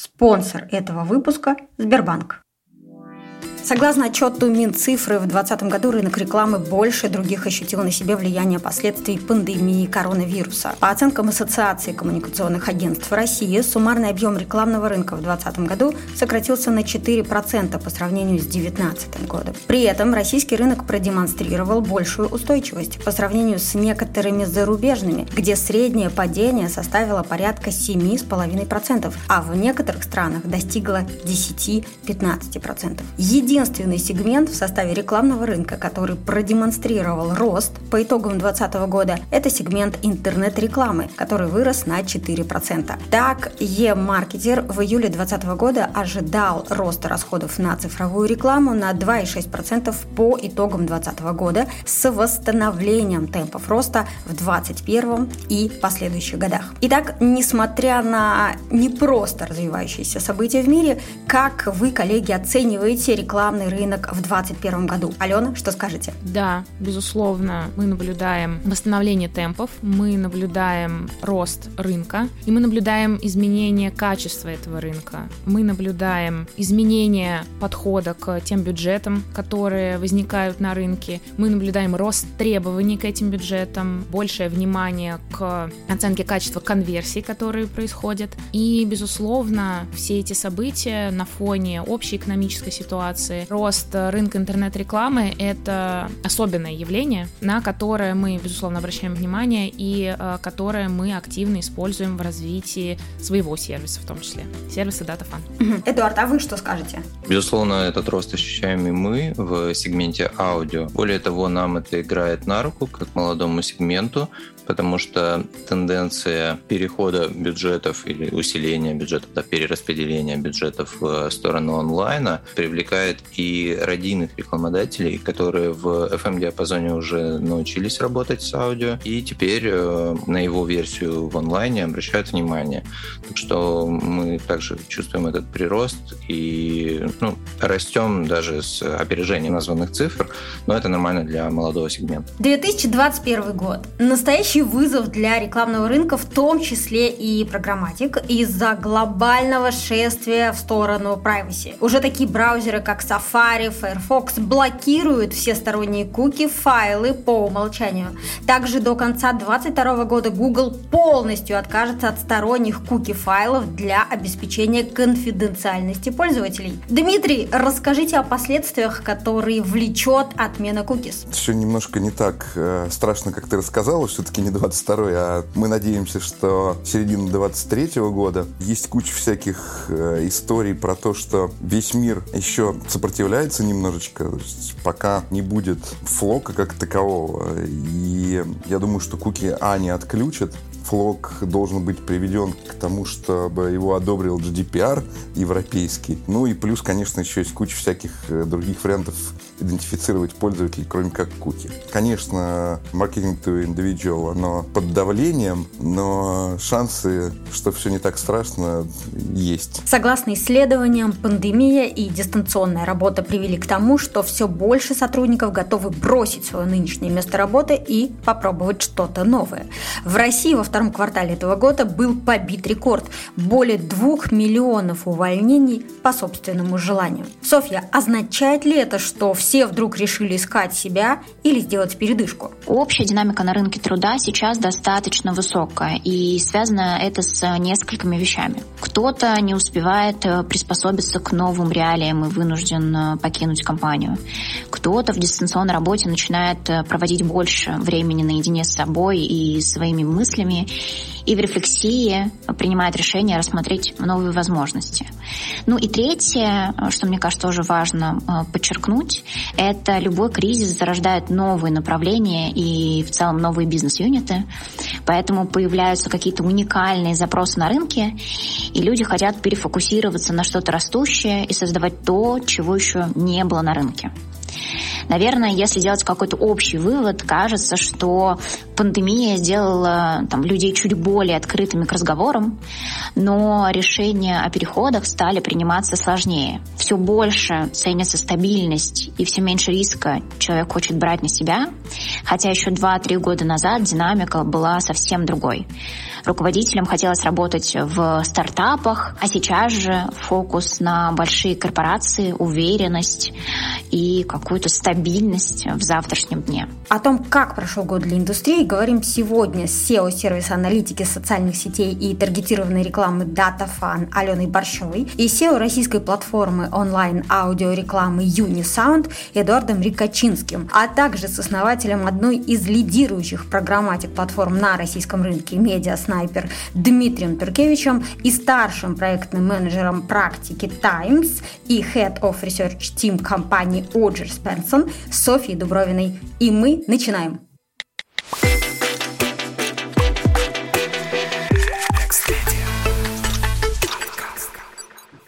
Спонсор этого выпуска – Сбербанк. Согласно отчету Минцифры, в 2020 году рынок рекламы больше других ощутил на себе влияние последствий пандемии коронавируса. По оценкам Ассоциации коммуникационных агентств России, суммарный объем рекламного рынка в 2020 году сократился на 4% по сравнению с 2019 годом. При этом российский рынок продемонстрировал большую устойчивость по сравнению с некоторыми зарубежными, где среднее падение составило порядка 7,5%, а в некоторых странах достигло 10-15%. Единственное единственный сегмент в составе рекламного рынка, который продемонстрировал рост по итогам 2020 года, это сегмент интернет-рекламы, который вырос на 4%. Так, e-маркетер в июле 2020 года ожидал роста расходов на цифровую рекламу на 2,6% по итогам 2020 года с восстановлением темпов роста в 2021 и последующих годах. Итак, несмотря на непросто развивающиеся события в мире, как вы, коллеги, оцениваете рекламу рекламный рынок в 2021 году. Алена, что скажете? Да, безусловно, мы наблюдаем восстановление темпов, мы наблюдаем рост рынка, и мы наблюдаем изменение качества этого рынка. Мы наблюдаем изменение подхода к тем бюджетам, которые возникают на рынке. Мы наблюдаем рост требований к этим бюджетам, большее внимание к оценке качества конверсий, которые происходят. И, безусловно, все эти события на фоне общей экономической ситуации, рост рынка интернет-рекламы — это особенное явление, на которое мы, безусловно, обращаем внимание и э, которое мы активно используем в развитии своего сервиса в том числе, сервиса DataFun. Эдуард, а вы что скажете? Безусловно, этот рост ощущаем и мы в сегменте аудио. Более того, нам это играет на руку, как молодому сегменту, потому что тенденция перехода бюджетов или усиления бюджетов, да, перераспределения бюджетов в сторону онлайна привлекает и родийных рекламодателей, которые в FM-диапазоне уже научились работать с аудио, и теперь э, на его версию в онлайне обращают внимание. Так что мы также чувствуем этот прирост и ну, растем даже с опережением названных цифр, но это нормально для молодого сегмента. 2021 год. Настоящий настоящий вызов для рекламного рынка, в том числе и программатик, из-за глобального шествия в сторону privacy. Уже такие браузеры, как Safari, Firefox, блокируют все сторонние куки, файлы по умолчанию. Также до конца 2022 года Google полностью откажется от сторонних куки файлов для обеспечения конфиденциальности пользователей. Дмитрий, расскажите о последствиях, которые влечет отмена кукис. Все немножко не так э, страшно, как ты рассказала. Все-таки не 22 а мы надеемся, что середина 23 года. Есть куча всяких э, историй про то, что весь мир еще сопротивляется немножечко, пока не будет флока как такового. И я думаю, что куки А не отключат, флок должен быть приведен к тому, чтобы его одобрил GDPR европейский. Ну и плюс, конечно, еще есть куча всяких э, других вариантов идентифицировать пользователей, кроме как куки. Конечно, маркетинг to individual, оно под давлением, но шансы, что все не так страшно, есть. Согласно исследованиям, пандемия и дистанционная работа привели к тому, что все больше сотрудников готовы бросить свое нынешнее место работы и попробовать что-то новое. В России во втором квартале этого года был побит рекорд – более двух миллионов увольнений по собственному желанию. Софья, означает ли это, что все все вдруг решили искать себя или сделать передышку? Общая динамика на рынке труда сейчас достаточно высокая, и связано это с несколькими вещами. Кто-то не успевает э, приспособиться к новым реалиям и вынужден э, покинуть компанию. Кто-то в дистанционной работе начинает э, проводить больше времени наедине с собой и своими мыслями, и в рефлексии принимает решение рассмотреть новые возможности. Ну и третье, что мне кажется тоже важно э, подчеркнуть, это любой кризис зарождает новые направления и в целом новые бизнес-юниты. Поэтому появляются какие-то уникальные запросы на рынке, и люди хотят перефокусироваться на что-то растущее и создавать то, чего еще не было на рынке. Наверное, если делать какой-то общий вывод, кажется, что пандемия сделала там, людей чуть более открытыми к разговорам, но решения о переходах стали приниматься сложнее. Все больше ценится стабильность и все меньше риска человек хочет брать на себя, хотя еще 2-3 года назад динамика была совсем другой. Руководителям хотелось работать в стартапах, а сейчас же фокус на большие корпорации, уверенность и какую-то стабильность в завтрашнем дне. О том, как прошел год для индустрии, говорим сегодня с SEO-сервиса аналитики социальных сетей и таргетированной рекламы DataFan Аленой Борщевой и SEO российской платформы онлайн-аудиорекламы Unisound Эдуардом Рикачинским, а также с основателем одной из лидирующих программатик платформ на российском рынке «Медиаснайпер» Дмитрием Туркевичем и старшим проектным менеджером практики Times и Head of Research Team компании Оджерс Пенсон Софьей Дубровиной. И мы начинаем.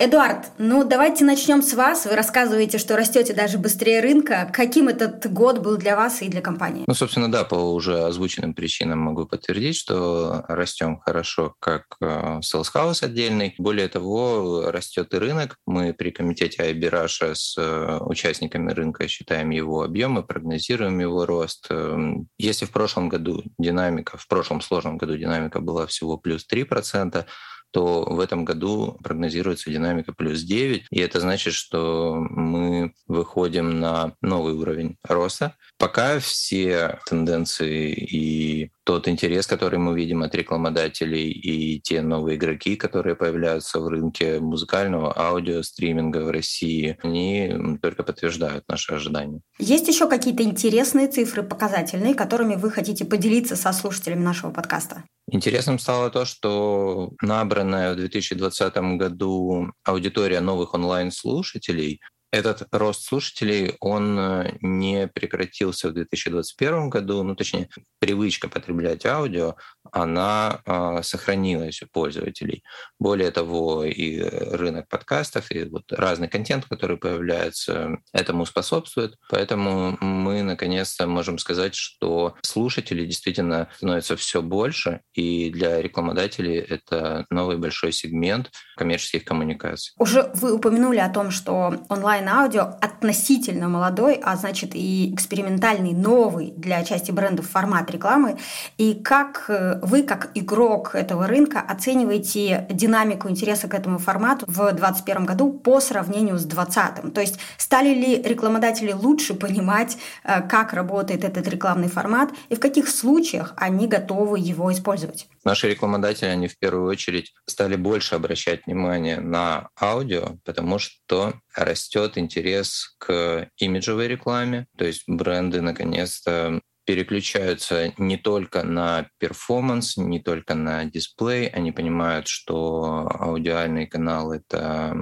Эдуард, ну давайте начнем с вас. Вы рассказываете, что растете даже быстрее рынка. Каким этот год был для вас и для компании? Ну, собственно, да, по уже озвученным причинам могу подтвердить, что растем хорошо как э, Sales House отдельный. Более того, растет и рынок. Мы при комитете Айбираша с э, участниками рынка считаем его объемы, прогнозируем его рост. Эм, если в прошлом году динамика, в прошлом сложном году динамика была всего плюс 3%, то в этом году прогнозируется динамика плюс 9, и это значит, что мы выходим на новый уровень роста. Пока все тенденции и тот интерес, который мы видим от рекламодателей и те новые игроки, которые появляются в рынке музыкального аудио, стриминга в России, они только подтверждают наши ожидания. Есть еще какие-то интересные цифры, показательные, которыми вы хотите поделиться со слушателями нашего подкаста? Интересным стало то, что набранная в 2020 году аудитория новых онлайн-слушателей этот рост слушателей, он э, не прекратился в 2021 году, ну, точнее, привычка потреблять аудио, она э, сохранилась у пользователей. Более того, и рынок подкастов, и вот разный контент, который появляется, этому способствует. Поэтому мы, наконец-то, можем сказать, что слушателей действительно становится все больше, и для рекламодателей это новый большой сегмент коммерческих коммуникаций. Уже вы упомянули о том, что онлайн онлайн-аудио относительно молодой, а значит и экспериментальный, новый для части брендов формат рекламы. И как э, вы, как игрок этого рынка, оцениваете динамику интереса к этому формату в 2021 году по сравнению с 2020? То есть стали ли рекламодатели лучше понимать, э, как работает этот рекламный формат и в каких случаях они готовы его использовать? Наши рекламодатели, они в первую очередь стали больше обращать внимание на аудио, потому что растет интерес к имиджевой рекламе, то есть бренды наконец-то переключаются не только на перформанс, не только на дисплей, они понимают, что аудиальный канал — это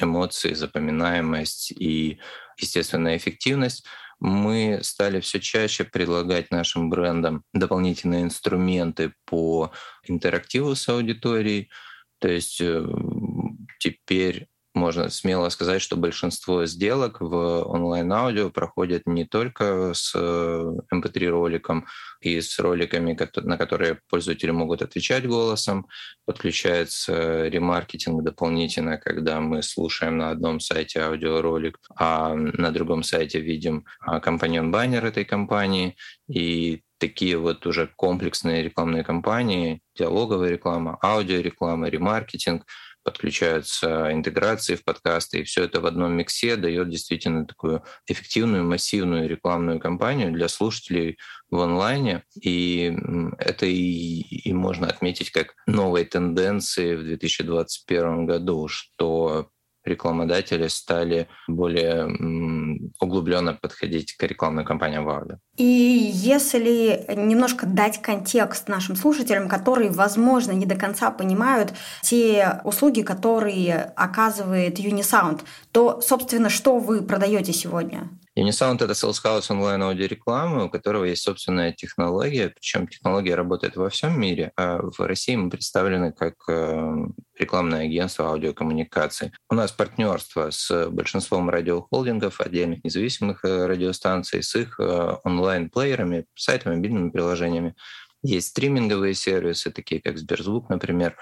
эмоции, запоминаемость и естественная эффективность, мы стали все чаще предлагать нашим брендам дополнительные инструменты по интерактиву с аудиторией. То есть э, теперь можно смело сказать, что большинство сделок в онлайн-аудио проходят не только с MP3-роликом э, и с роликами, на которые пользователи могут отвечать голосом. Подключается ремаркетинг дополнительно, когда мы слушаем на одном сайте аудиоролик, а на другом сайте видим а, компаньон-баннер этой компании. И такие вот уже комплексные рекламные кампании, диалоговая реклама, аудиореклама, ремаркетинг — подключаются интеграции в подкасты, и все это в одном миксе дает действительно такую эффективную, массивную рекламную кампанию для слушателей в онлайне. И это и, и можно отметить как новые тенденции в 2021 году, что рекламодатели стали более углубленно подходить к рекламной кампании в. И если немножко дать контекст нашим слушателям, которые, возможно, не до конца понимают те услуги, которые оказывает Unisound, то, собственно, что вы продаете сегодня? Unisound — это sales house онлайн-аудиорекламы, у которого есть собственная технология, причем технология работает во всем мире, а в России мы представлены как э, рекламное агентство аудиокоммуникаций. У нас партнерство с большинством радиохолдингов, отдельных независимых э, радиостанций, с их э, онлайн-плеерами, сайтами, мобильными приложениями. Есть стриминговые сервисы, такие как Сберзвук, например,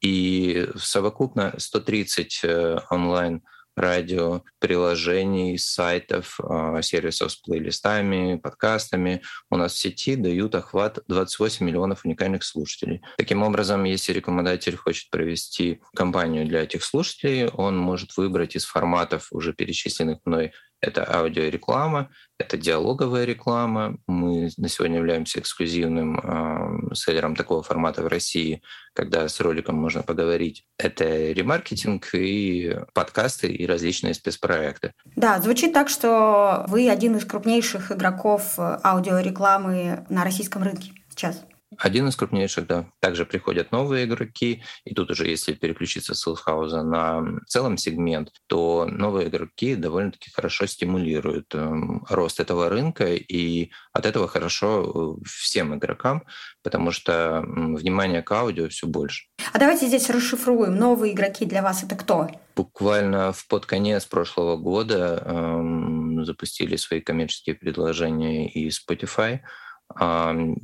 и совокупно 130 онлайн радио, приложений, сайтов, а, сервисов с плейлистами, подкастами у нас в сети дают охват 28 миллионов уникальных слушателей. Таким образом, если рекламодатель хочет провести кампанию для этих слушателей, он может выбрать из форматов, уже перечисленных мной, это аудиореклама, это диалоговая реклама. Мы на сегодня являемся эксклюзивным э, селлером такого формата в России, когда с роликом можно поговорить. Это ремаркетинг и подкасты и различные спецпроекты. Да, звучит так, что вы один из крупнейших игроков аудиорекламы на российском рынке сейчас. Один из крупнейших, да. Также приходят новые игроки, и тут уже, если переключиться с Силсхауза на целом сегмент, то новые игроки довольно-таки хорошо стимулируют э, рост этого рынка, и от этого хорошо э, всем игрокам, потому что внимание к аудио все больше. А давайте здесь расшифруем. Новые игроки для вас это кто? Буквально в под конец прошлого года эм, запустили свои коммерческие предложения и Spotify –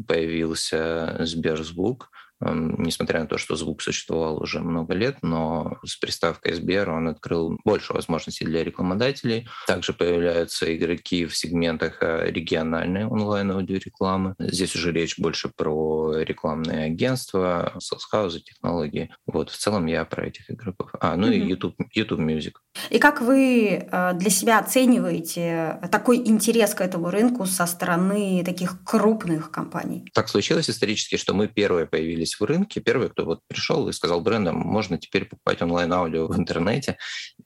появился Сберзвук, несмотря на то, что звук существовал уже много лет, но с приставкой Сбер он открыл больше возможностей для рекламодателей. Также появляются игроки в сегментах э, региональной онлайн-аудиорекламы. Здесь уже речь больше про рекламные агентства, соцхаузы, технологии. Вот, в целом я про этих игроков. А, ну mm-hmm. и YouTube, YouTube Music. И как вы э, для себя оцениваете такой интерес к этому рынку со стороны таких крупных компаний? Так случилось исторически, что мы первые появились в рынке, первые, кто вот пришел и сказал брендам, можно теперь покупать онлайн-аудио в интернете.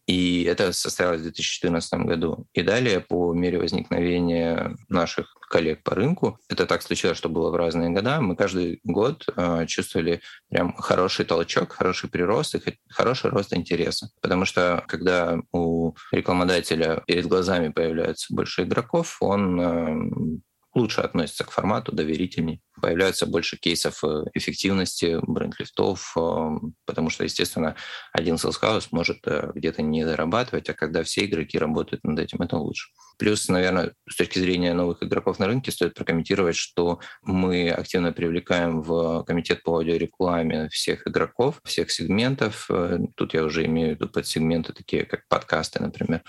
И это состоялось в 2014 году. И далее, по мере возникновения наших коллег по рынку. Это так случилось, что было в разные года. Мы каждый год э, чувствовали прям хороший толчок, хороший прирост и хороший рост интереса. Потому что когда у рекламодателя перед глазами появляется больше игроков, он э, лучше относится к формату, доверительней. Появляется больше кейсов э, эффективности бренд-лифтов, э, потому что, естественно, один house может э, где-то не зарабатывать, а когда все игроки работают над этим, это лучше. Плюс, наверное, с точки зрения новых игроков на рынке стоит прокомментировать, что мы активно привлекаем в комитет по аудиорекламе всех игроков, всех сегментов. Тут я уже имею в виду подсегменты, такие как подкасты, например,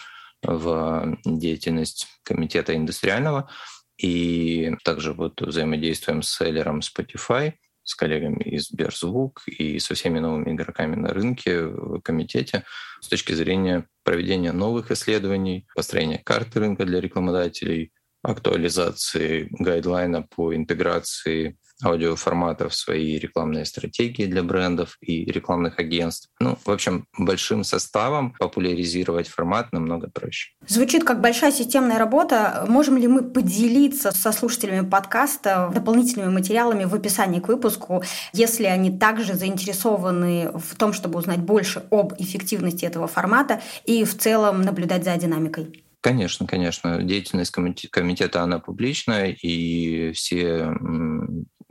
в деятельность комитета индустриального. И также вот взаимодействуем с селлером Spotify, с коллегами из Сберзвук и со всеми новыми игроками на рынке в комитете с точки зрения проведения новых исследований, построения карты рынка для рекламодателей, актуализации гайдлайна по интеграции аудиоформата в свои рекламные стратегии для брендов и рекламных агентств. Ну, в общем, большим составом популяризировать формат намного проще. Звучит как большая системная работа. Можем ли мы поделиться со слушателями подкаста дополнительными материалами в описании к выпуску, если они также заинтересованы в том, чтобы узнать больше об эффективности этого формата и в целом наблюдать за динамикой? Конечно, конечно. Деятельность комитета, она публичная, и все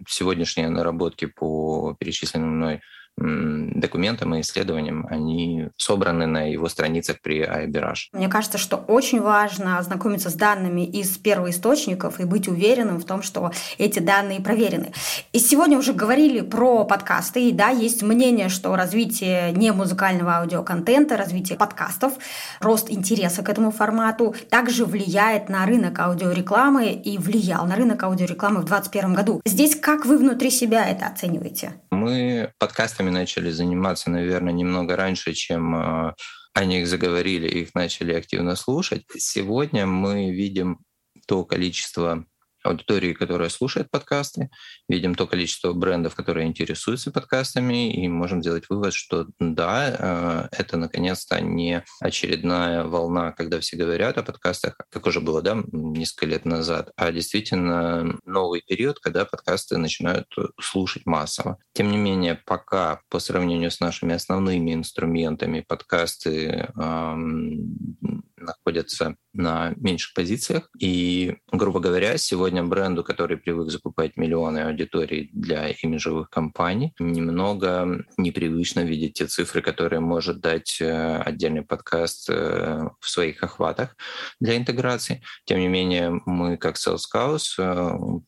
сегодняшние наработки по перечисленным мной документам и исследованиям, они собраны на его страницах при iBirage. Мне кажется, что очень важно ознакомиться с данными из первоисточников и быть уверенным в том, что эти данные проверены. И сегодня уже говорили про подкасты, и да, есть мнение, что развитие не музыкального аудиоконтента, развитие подкастов, рост интереса к этому формату также влияет на рынок аудиорекламы и влиял на рынок аудиорекламы в 2021 году. Здесь как вы внутри себя это оцениваете? Мы подкастами начали заниматься, наверное, немного раньше, чем э, они их заговорили, их начали активно слушать. Сегодня мы видим то количество аудитории, которая слушает подкасты, видим то количество брендов, которые интересуются подкастами, и можем сделать вывод, что да, э, это наконец-то не очередная волна, когда все говорят о подкастах, как уже было да, несколько лет назад, а действительно новый период, когда подкасты начинают слушать массово. Тем не менее, пока по сравнению с нашими основными инструментами подкасты эм, находятся на меньших позициях. И, грубо говоря, сегодня бренду, который привык закупать миллионы аудиторий для имиджевых компаний, немного непривычно видеть те цифры, которые может дать э, отдельный подкаст э, в своих охватах для интеграции. Тем не менее, мы как Sales House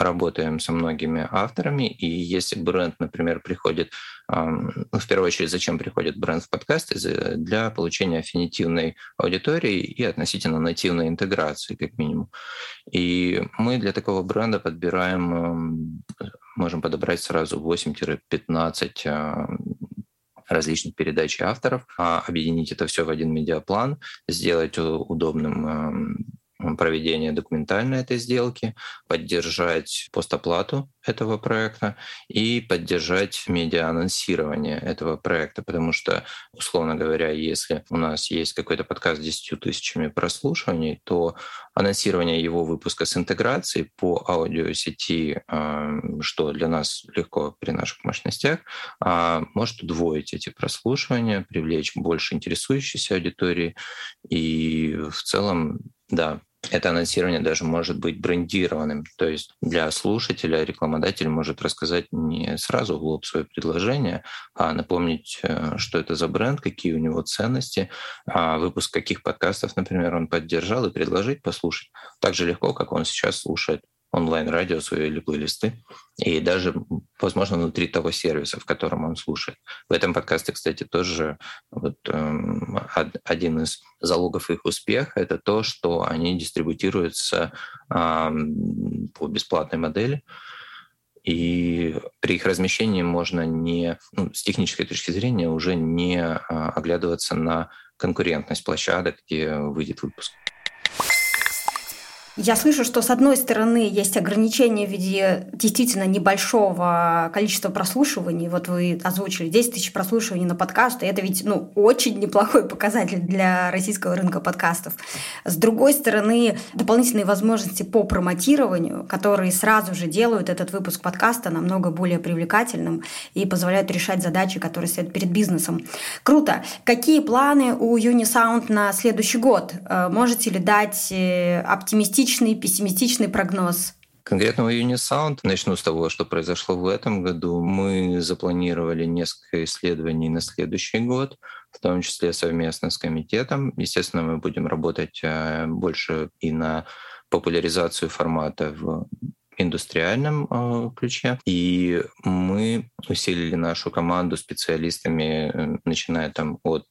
работаем со многими авторами, и если бренд, например, приходит, ну, в первую очередь, зачем приходит бренд в подкасты? Для получения аффинитивной аудитории и относительно нативной интеграции, как минимум. И мы для такого бренда подбираем, можем подобрать сразу 8-15 различных передач авторов, а объединить это все в один медиаплан, сделать удобным проведения документальной этой сделки, поддержать постоплату этого проекта и поддержать медиа-анонсирование этого проекта, потому что, условно говоря, если у нас есть какой-то подкаст с 10 тысячами прослушиваний, то анонсирование его выпуска с интеграцией по аудиосети, что для нас легко при наших мощностях, а, может удвоить эти прослушивания, привлечь больше интересующейся аудитории. И в целом да, это анонсирование даже может быть брендированным. То есть для слушателя рекламодатель может рассказать не сразу в лоб свое предложение, а напомнить, э, что это за бренд, какие у него ценности, а выпуск каких подкастов, например, он поддержал, и предложить послушать так же легко, как он сейчас слушает онлайн-радио свои или плейлисты, и даже, возможно, внутри того сервиса, в котором он слушает. В этом подкасте, кстати, тоже вот, э, один из залогов их успеха — это то, что они дистрибутируются э, по бесплатной модели, и при их размещении можно не, ну, с технической точки зрения уже не а, оглядываться на конкурентность площадок, где выйдет выпуск. Я слышу, что с одной стороны есть ограничения в виде действительно небольшого количества прослушиваний. Вот вы озвучили 10 тысяч прослушиваний на подкаст, и это ведь ну, очень неплохой показатель для российского рынка подкастов. С другой стороны, дополнительные возможности по промотированию, которые сразу же делают этот выпуск подкаста намного более привлекательным и позволяют решать задачи, которые стоят перед бизнесом. Круто. Какие планы у Unisound на следующий год? Э, можете ли дать э, оптимистичные оптимистичный, пессимистичный прогноз? Конкретно у Unisound начну с того, что произошло в этом году. Мы запланировали несколько исследований на следующий год, в том числе совместно с комитетом. Естественно, мы будем работать э, больше и на популяризацию формата в индустриальном э, ключе. И мы усилили нашу команду специалистами, э, начиная там от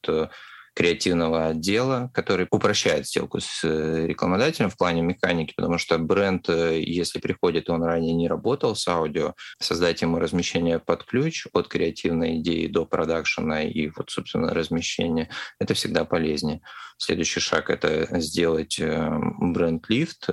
креативного отдела, который упрощает сделку с э, рекламодателем в плане механики, потому что бренд, э, если приходит, он ранее не работал с аудио, создать ему размещение под ключ от креативной идеи до продакшена и вот, собственно, размещения, это всегда полезнее. Следующий шаг — это сделать э, бренд-лифт,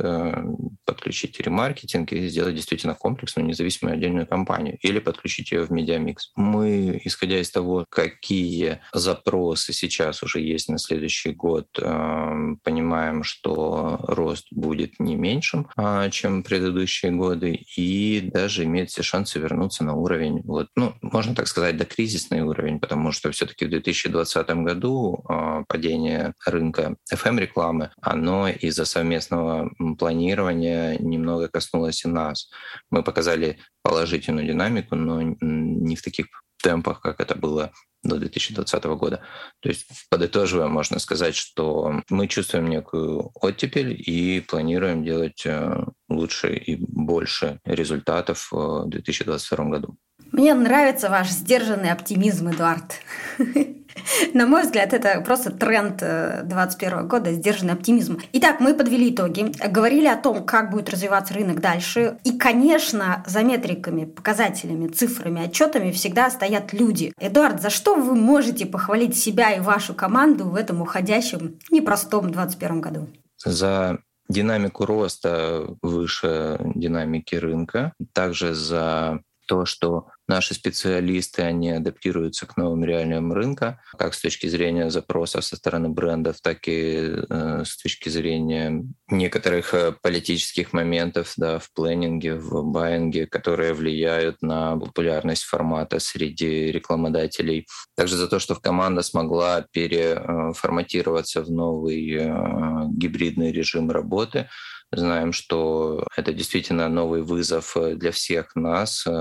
подключить ремаркетинг и сделать действительно комплексную, независимую отдельную компанию или подключить ее в медиамикс. Мы, исходя из того, какие запросы сейчас уже есть на следующий год, эм, понимаем, что рост будет не меньшим, а, чем предыдущие годы, и даже имеет все шансы вернуться на уровень, вот, ну, можно так сказать, до кризисный уровень, потому что все-таки в 2020 году а, падение рынка FM-рекламы, оно из-за совместного планирования немного коснулось и нас. Мы показали положительную динамику, но не в таких темпах, как это было до 2020 года. То есть, подытоживая, можно сказать, что мы чувствуем некую оттепель и планируем делать э, лучше и больше результатов в 2022 году. Мне нравится ваш сдержанный оптимизм, Эдуард. На мой взгляд, это просто тренд 2021 э, года, сдержанный оптимизм. Итак, мы подвели итоги, говорили о том, как будет развиваться рынок дальше. И, конечно, за метриками, показателями, цифрами, отчетами всегда стоят люди. Эдуард, за что вы можете похвалить себя и вашу команду в этом уходящем непростом 2021 году? За динамику роста выше динамики рынка, также за то, что наши специалисты, они адаптируются к новым реалиям рынка, как с точки зрения запросов со стороны брендов, так и э, с точки зрения некоторых э, политических моментов да, в планинге, в байинге, которые влияют на популярность формата среди рекламодателей. Также за то, что команда смогла переформатироваться в новый э, гибридный режим работы, Знаем, что это действительно новый вызов э, для всех нас э,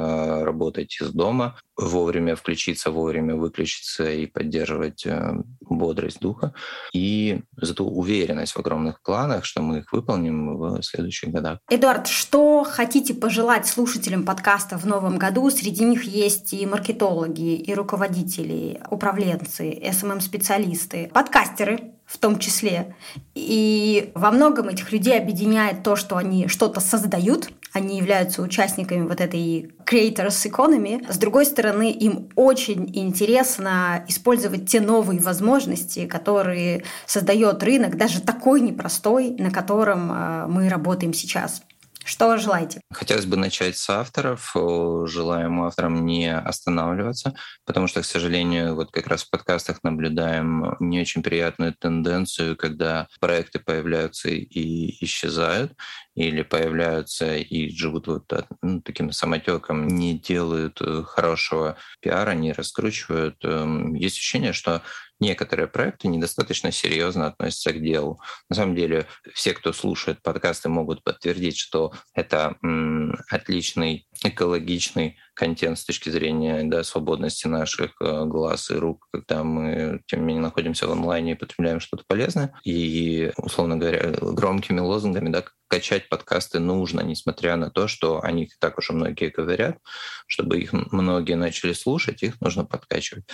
работать из дома, вовремя включиться, вовремя выключиться и поддерживать э, бодрость духа. И зато уверенность в огромных планах, что мы их выполним в следующих годах. Эдуард, что хотите пожелать слушателям подкаста в новом году? Среди них есть и маркетологи, и руководители, управленцы, SMM-специалисты, подкастеры, в том числе. И во многом этих людей объединяет то, что они что-то создают, они являются участниками вот этой creators economy. С другой стороны, им очень интересно использовать те новые возможности, которые создает рынок, даже такой непростой, на котором э, мы работаем сейчас. Что желаете? Хотелось бы начать с авторов. Желаем авторам не останавливаться, потому что, к сожалению, вот как раз в подкастах наблюдаем не очень приятную тенденцию, когда проекты появляются и исчезают, или появляются и живут вот ну, таким самотеком, не делают э, хорошего пиара, не раскручивают. Эм, есть ощущение, что некоторые проекты недостаточно серьезно относятся к делу. На самом деле, все, кто слушает подкасты, могут подтвердить, что это отличный экологичный контент с точки зрения да, свободности наших э, глаз и рук, когда мы, тем не менее, находимся в онлайне и потребляем что-то полезное. И, условно говоря, громкими лозунгами да, качать подкасты нужно, несмотря на то, что о них так уже многие говорят, чтобы их многие начали слушать, их нужно подкачивать.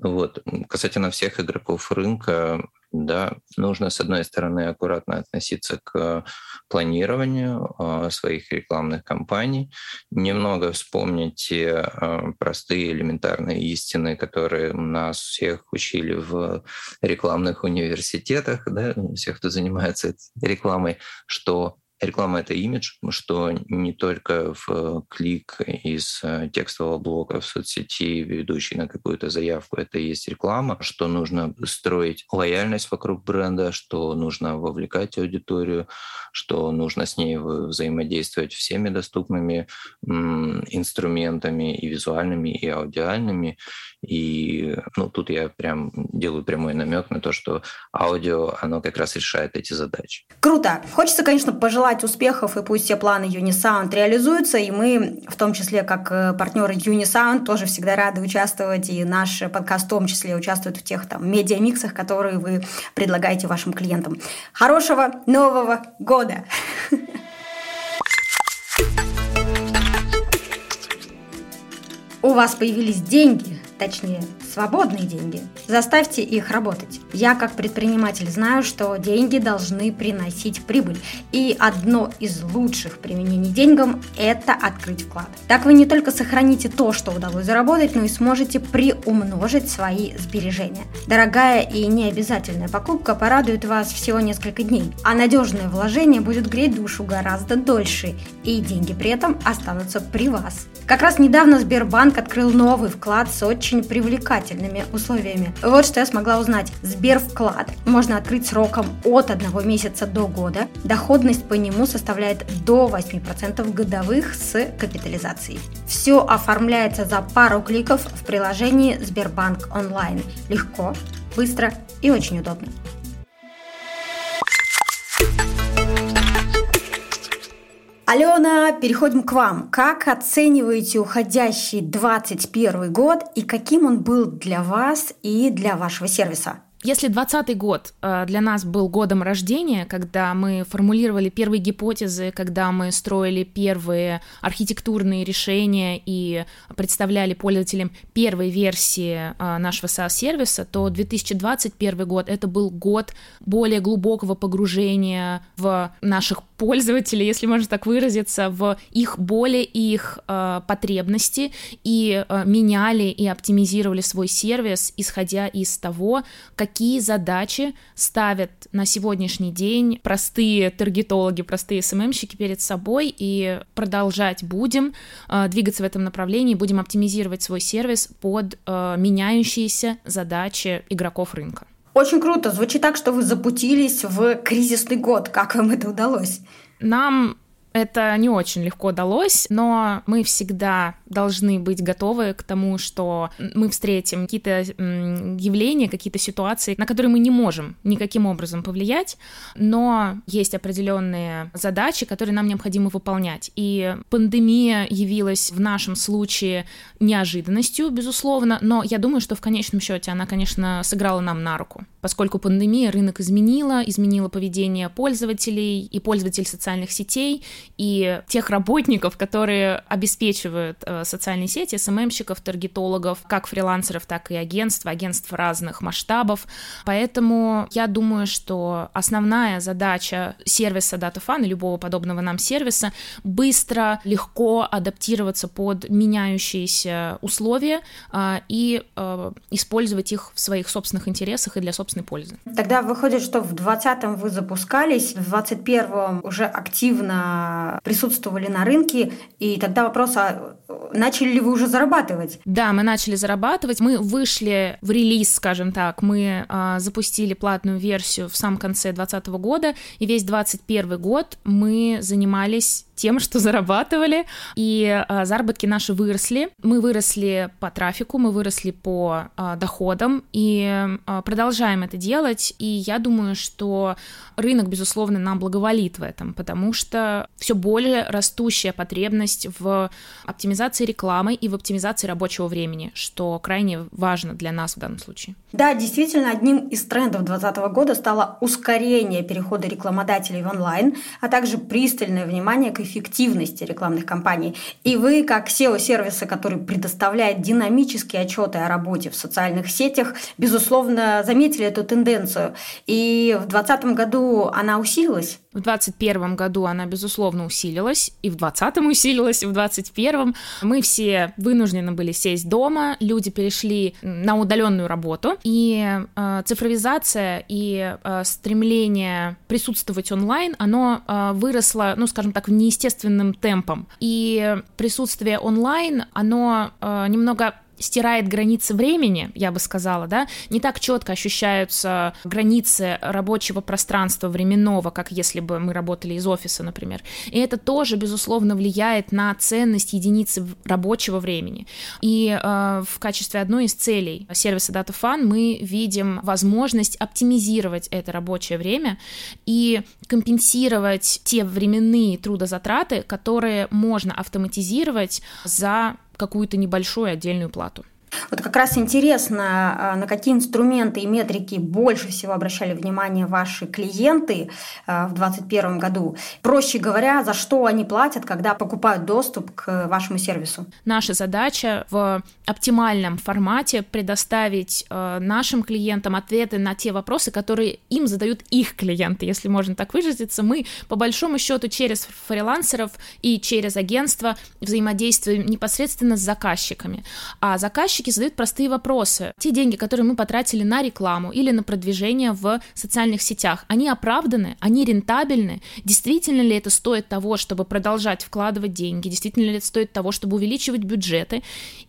Вот. Касательно всех игроков рынка, да, нужно, с одной стороны, аккуратно относиться к планированию а, своих рекламных кампаний, немного вспомнить те а, простые элементарные истины, которые нас всех учили в рекламных университетах, да, всех, кто занимается рекламой, что Реклама — это имидж, что не только в клик из э, текстового блока в соцсети, ведущий на какую-то заявку, это и есть реклама, что нужно строить лояльность вокруг бренда, что нужно вовлекать аудиторию, что нужно с ней взаимодействовать всеми доступными инструментами и визуальными, и аудиальными. И ну, тут я прям делаю прямой намек на то, что аудио, оно как раз решает эти задачи. Круто. Хочется, конечно, пожелать успехов, и пусть все планы Unisound реализуются, и мы, в том числе, как э, партнеры Unisound, тоже всегда рады участвовать, и наш подкаст в том числе участвует в тех там медиамиксах, которые вы предлагаете вашим клиентам. Хорошего Нового года! У вас появились деньги, точнее, свободные деньги. Заставьте их работать. Я как предприниматель знаю, что деньги должны приносить прибыль. И одно из лучших применений деньгам – это открыть вклад. Так вы не только сохраните то, что удалось заработать, но и сможете приумножить свои сбережения. Дорогая и необязательная покупка порадует вас всего несколько дней, а надежное вложение будет греть душу гораздо дольше, и деньги при этом останутся при вас. Как раз недавно Сбербанк открыл новый вклад с очень привлекательными условиями. Вот что я смогла узнать. Сбервклад можно открыть сроком от одного месяца до года. Доходность по нему составляет до 8% годовых с капитализацией. Все оформляется за пару кликов в приложении Сбербанк онлайн. Легко, быстро и очень удобно. Алена, переходим к вам. Как оцениваете уходящий 2021 год и каким он был для вас и для вашего сервиса? Если 2020 год э, для нас был годом рождения, когда мы формулировали первые гипотезы, когда мы строили первые архитектурные решения и представляли пользователям первые версии э, нашего SaaS-сервиса, то 2021 год это был год более глубокого погружения в наших пользователей, если можно так выразиться, в их боли и их э, потребности и э, меняли и оптимизировали свой сервис, исходя из того, какие задачи ставят на сегодняшний день простые таргетологи, простые СММщики перед собой, и продолжать будем э, двигаться в этом направлении, будем оптимизировать свой сервис под э, меняющиеся задачи игроков рынка. Очень круто. Звучит так, что вы запутились в кризисный год. Как вам это удалось? Нам это не очень легко далось, но мы всегда должны быть готовы к тому, что мы встретим какие-то явления, какие-то ситуации, на которые мы не можем никаким образом повлиять, но есть определенные задачи, которые нам необходимо выполнять. И пандемия явилась в нашем случае неожиданностью, безусловно, но я думаю, что в конечном счете она, конечно, сыграла нам на руку, поскольку пандемия рынок изменила, изменила поведение пользователей и пользователей социальных сетей, и тех работников, которые обеспечивают э, социальные сети, СММщиков, таргетологов, как фрилансеров, так и агентств, агентств разных масштабов. Поэтому я думаю, что основная задача сервиса DataFun и любого подобного нам сервиса быстро, легко адаптироваться под меняющиеся условия э, и э, использовать их в своих собственных интересах и для собственной пользы. Тогда выходит, что в 2020 вы запускались, в 2021 уже активно присутствовали на рынке, и тогда вопрос, а начали ли вы уже зарабатывать? Да, мы начали зарабатывать, мы вышли в релиз, скажем так, мы а, запустили платную версию в самом конце 2020 года, и весь 2021 год мы занимались тем, что зарабатывали, и а, заработки наши выросли. Мы выросли по трафику, мы выросли по а, доходам, и а, продолжаем это делать, и я думаю, что рынок, безусловно, нам благоволит в этом, потому что все более растущая потребность в оптимизации рекламы и в оптимизации рабочего времени, что крайне важно для нас в данном случае. Да, действительно, одним из трендов 2020 года стало ускорение перехода рекламодателей в онлайн, а также пристальное внимание к эффективности рекламных кампаний. И вы, как SEO-сервиса, который предоставляет динамические отчеты о работе в социальных сетях, безусловно, заметили эту тенденцию. И в 2020 году она усилилась. В 2021 году она, безусловно, усилилась, и в 2020 усилилась, и в 2021 мы все вынуждены были сесть дома, люди перешли на удаленную работу, и э, цифровизация и э, стремление присутствовать онлайн, оно э, выросло, ну, скажем так, в неестественным темпом. И присутствие онлайн, оно э, немного стирает границы времени, я бы сказала, да, не так четко ощущаются границы рабочего пространства временного, как если бы мы работали из офиса, например. И это тоже, безусловно, влияет на ценность единицы рабочего времени. И э, в качестве одной из целей сервиса DataFun мы видим возможность оптимизировать это рабочее время и компенсировать те временные трудозатраты, которые можно автоматизировать за какую-то небольшую отдельную плату. Вот как раз интересно, а, на какие инструменты и метрики больше всего обращали внимание ваши клиенты а, в 2021 году. Проще говоря, за что они платят, когда покупают доступ к вашему сервису? Наша задача в оптимальном формате предоставить а, нашим клиентам ответы на те вопросы, которые им задают их клиенты, если можно так выразиться. Мы, по большому счету, через фрилансеров и через агентство взаимодействуем непосредственно с заказчиками. А заказчики подписчики задают простые вопросы. Те деньги, которые мы потратили на рекламу или на продвижение в социальных сетях, они оправданы, они рентабельны? Действительно ли это стоит того, чтобы продолжать вкладывать деньги? Действительно ли это стоит того, чтобы увеличивать бюджеты?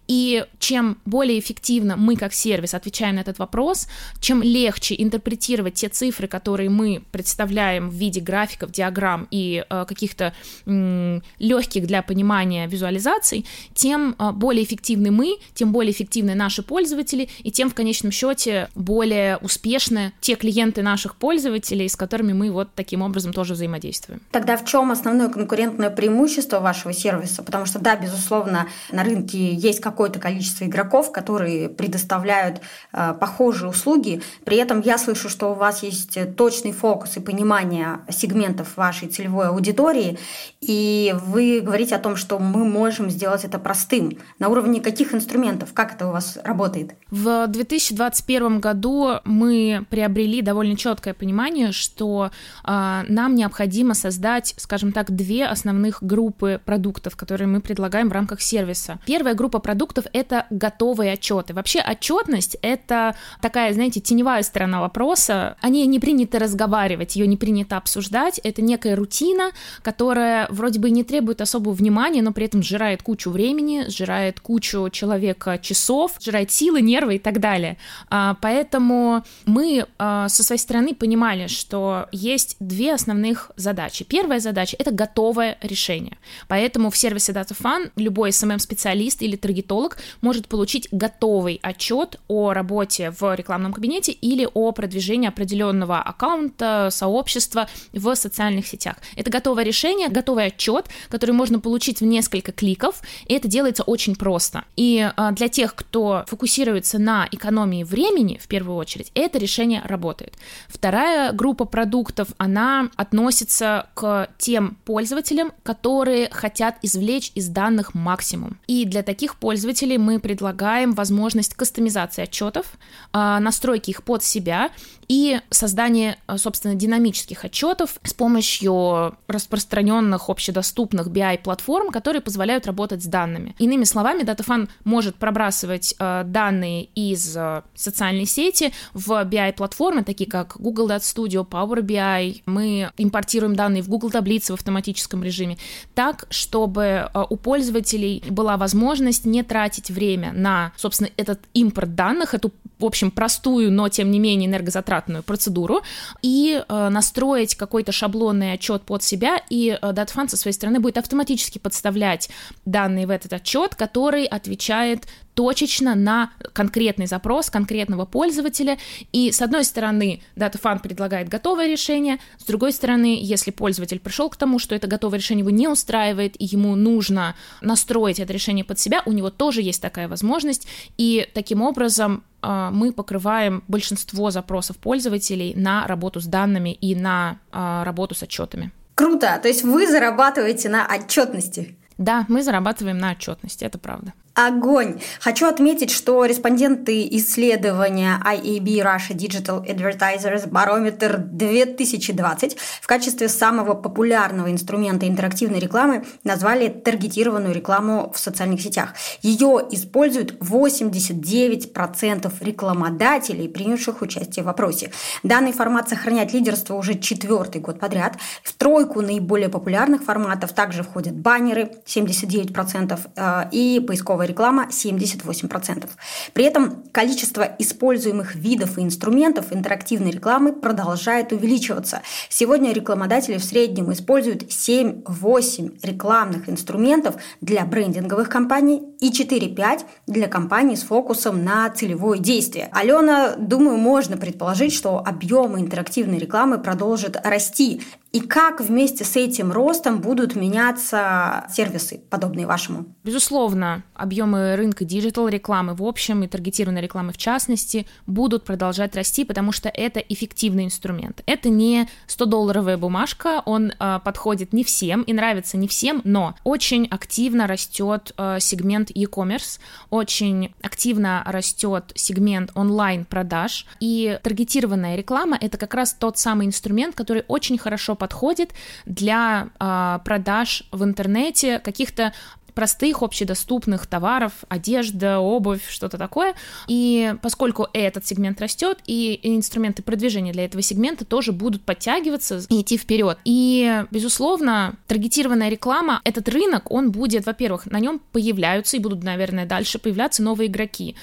И чем более эффективно мы как сервис отвечаем на этот вопрос, чем легче интерпретировать те цифры, которые мы представляем в виде графиков, диаграмм и э, каких-то э, легких для понимания визуализаций, тем э, более эффективны мы, тем более эффективны наши пользователи, и тем в конечном счете более успешны те клиенты наших пользователей, с которыми мы вот таким образом тоже взаимодействуем. Тогда в чем основное конкурентное преимущество вашего сервиса? Потому что, да, безусловно, на рынке есть какое-то количество игроков, которые предоставляют э, похожие услуги. При этом я слышу, что у вас есть точный фокус и понимание сегментов вашей целевой аудитории, и вы говорите о том, что мы можем сделать это простым. На уровне каких инструментов? Как это у вас работает? В 2021 году мы приобрели довольно четкое понимание, что э, нам необходимо создать, скажем так, две основных группы продуктов, которые мы предлагаем в рамках сервиса. Первая группа продуктов — это готовые отчеты. Вообще отчетность — это такая, знаете, теневая сторона вопроса. О ней не принято разговаривать, ее не принято обсуждать. Это некая рутина, которая вроде бы не требует особого внимания, но при этом сжирает кучу времени, сжирает кучу человека часов, сжирает силы, нервы и так далее. А, поэтому мы а, со своей стороны понимали, что есть две основных задачи. Первая задача — это готовое решение. Поэтому в сервисе DataFun любой SMM-специалист или таргетолог может получить готовый отчет о работе в рекламном кабинете или о продвижении определенного аккаунта, сообщества в социальных сетях. Это готовое решение, готовый отчет, который можно получить в несколько кликов, и это делается очень просто. И а, для тех, кто фокусируется на экономии времени, в первую очередь, это решение работает. Вторая группа продуктов, она относится к тем пользователям, которые хотят извлечь из данных максимум. И для таких пользователей мы предлагаем возможность кастомизации отчетов, а, настройки их под себя и создание, а, собственно, динамических отчетов с помощью распространенных общедоступных BI-платформ, которые позволяют работать с данными. Иными словами, DataFun может пробрасывать э, данные из э, социальной сети в BI-платформы, такие как Google Data Studio, Power BI. Мы импортируем данные в Google таблицы в автоматическом режиме, так, чтобы э, у пользователей была возможность не тратить время на, собственно, этот импорт данных, эту, в общем, простую, но тем не менее энергозатратную процедуру, и э, настроить какой-то шаблонный отчет под себя, и э, DataFund со своей стороны будет автоматически подставлять данные в этот отчет, который отвечает точечно на конкретный запрос конкретного пользователя. И с одной стороны, DataFund предлагает готовое решение, с другой стороны, если пользователь пришел к тому, что это готовое решение его не устраивает, и ему нужно настроить это решение под себя, у него тоже есть такая возможность. И таким образом а, мы покрываем большинство запросов пользователей на работу с данными и на а, работу с отчетами. Круто! То есть вы зарабатываете на отчетности. Да, мы зарабатываем на отчетности, это правда. Огонь! Хочу отметить, что респонденты исследования IAB Russia Digital Advertisers Barometer 2020 в качестве самого популярного инструмента интерактивной рекламы назвали таргетированную рекламу в социальных сетях. Ее используют 89% рекламодателей, принявших участие в опросе. Данный формат сохраняет лидерство уже четвертый год подряд. В тройку наиболее популярных форматов также входят баннеры 79% э, и поисковая цифровая реклама 78%. При этом количество используемых видов и инструментов интерактивной рекламы продолжает увеличиваться. Сегодня рекламодатели в среднем используют 7-8 рекламных инструментов для брендинговых компаний и 4-5 для компаний с фокусом на целевое действие. Алена, думаю, можно предположить, что объемы интерактивной рекламы продолжат расти и как вместе с этим ростом будут меняться сервисы, подобные вашему? Безусловно, объемы рынка digital рекламы в общем и таргетированной рекламы в частности будут продолжать расти, потому что это эффективный инструмент. Это не 100-долларовая бумажка, он э, подходит не всем и нравится не всем, но очень активно растет э, сегмент e-commerce, очень активно растет сегмент онлайн-продаж, и таргетированная реклама — это как раз тот самый инструмент, который очень хорошо подходит для э, продаж в интернете каких-то простых общедоступных товаров, одежда, обувь, что-то такое. И поскольку этот сегмент растет, и инструменты продвижения для этого сегмента тоже будут подтягиваться и идти вперед. И, безусловно, таргетированная реклама, этот рынок, он будет, во-первых, на нем появляются и будут, наверное, дальше появляться новые игроки.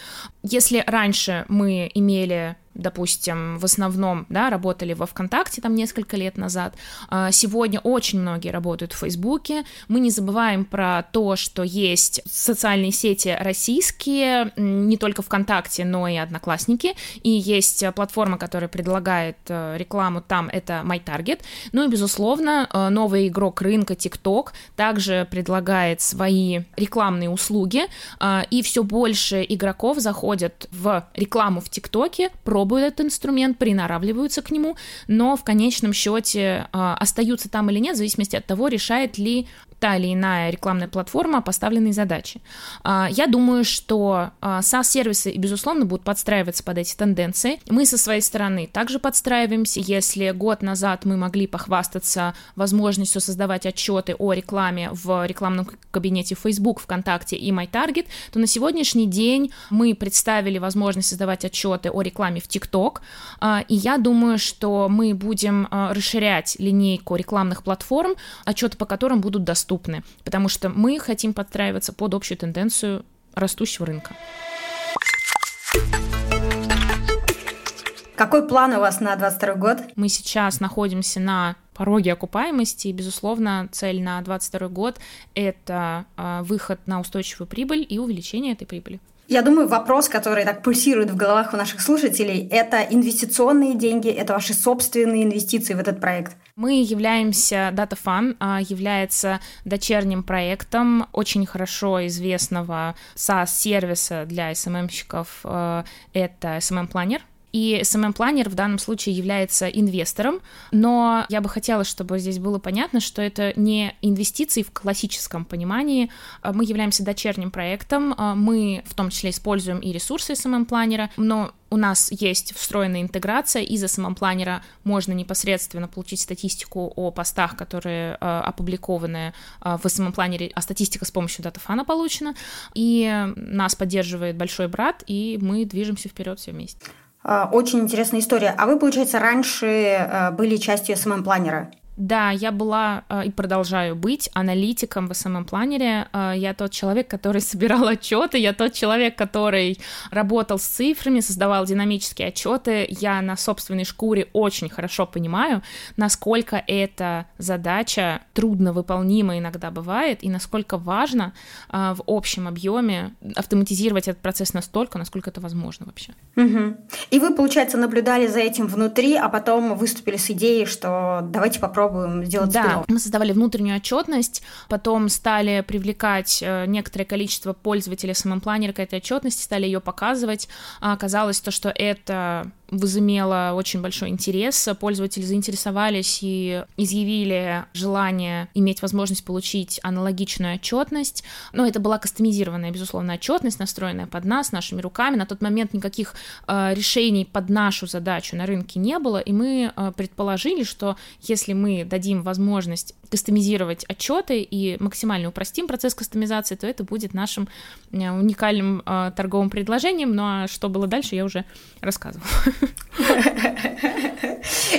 Если раньше мы имели допустим, в основном, да, работали во ВКонтакте там несколько лет назад. А, сегодня очень многие работают в Фейсбуке. Мы не забываем про то, что есть социальные сети российские, не только ВКонтакте, но и Одноклассники, и есть платформа, которая предлагает э, рекламу там, это MyTarget. Ну и, безусловно, э, новый игрок рынка TikTok также предлагает свои рекламные услуги, а, и все больше игроков заходят в рекламу в ТикТоке, пробуют этот инструмент, приноравливаются к нему, но в конечном счете а, остаются там или нет, в зависимости от того, решает ли та или иная рекламная платформа поставленные задачи. А, я думаю, что SaaS-сервисы, безусловно, будут подстраиваться под эти тенденции. Мы со своей стороны также подстраиваемся. Если год назад мы могли похвастаться возможностью создавать отчеты о рекламе в рекламном кабинете Facebook, ВКонтакте и MyTarget, то на сегодняшний день мы представили возможность создавать отчеты о рекламе в TikTok, а, и я думаю, что мы будем а, расширять линейку рекламных платформ, отчеты по которым будут доступны, потому что мы хотим подстраиваться под общую тенденцию растущего рынка. Какой план у вас на 22 год? Мы сейчас находимся на пороге окупаемости, и, безусловно, цель на 2022 год — это э, выход на устойчивую прибыль и увеличение этой прибыли. Я думаю, вопрос, который так пульсирует в головах у наших слушателей, это инвестиционные деньги, это ваши собственные инвестиции в этот проект. Мы являемся Data Fun, а, является дочерним проектом очень хорошо известного SaaS-сервиса для SMM-щиков, э, это SMM-планер, и SMM-планер в данном случае является инвестором, но я бы хотела, чтобы здесь было понятно, что это не инвестиции в классическом понимании. А мы являемся дочерним проектом, а мы в том числе используем и ресурсы SMM-планера, но у нас есть встроенная интеграция, из SMM-планера можно непосредственно получить статистику о постах, которые э, опубликованы э, в SMM-планере, а статистика с помощью датафана получена, и нас поддерживает большой брат, и мы движемся вперед все вместе. А, очень интересная история. А вы, получается, раньше э, были частью SMM-планера? Да, я была э, и продолжаю быть аналитиком в SMM-планере. Э, я тот человек, который собирал отчеты, я тот человек, который работал с цифрами, создавал динамические отчеты. Я на собственной шкуре очень хорошо понимаю, насколько эта задача трудно выполнима иногда бывает, и насколько важно э, в общем объеме автоматизировать этот процесс настолько, насколько это возможно вообще. Угу. И вы, получается, наблюдали за этим внутри, а потом выступили с идеей, что давайте попробуем попробуем сделать да, спин мы создавали внутреннюю отчетность, потом стали привлекать э, некоторое количество пользователей самопланера к этой отчетности, стали ее показывать. А оказалось то, что это возымело очень большой интерес. Пользователи заинтересовались и изъявили желание иметь возможность получить аналогичную отчетность. Но это была кастомизированная, безусловно, отчетность, настроенная под нас, нашими руками. На тот момент никаких э, решений под нашу задачу на рынке не было, и мы э, предположили, что если мы дадим возможность кастомизировать отчеты и максимально упростим процесс кастомизации, то это будет нашим э, уникальным э, торговым предложением. Ну а что было дальше, я уже рассказывала.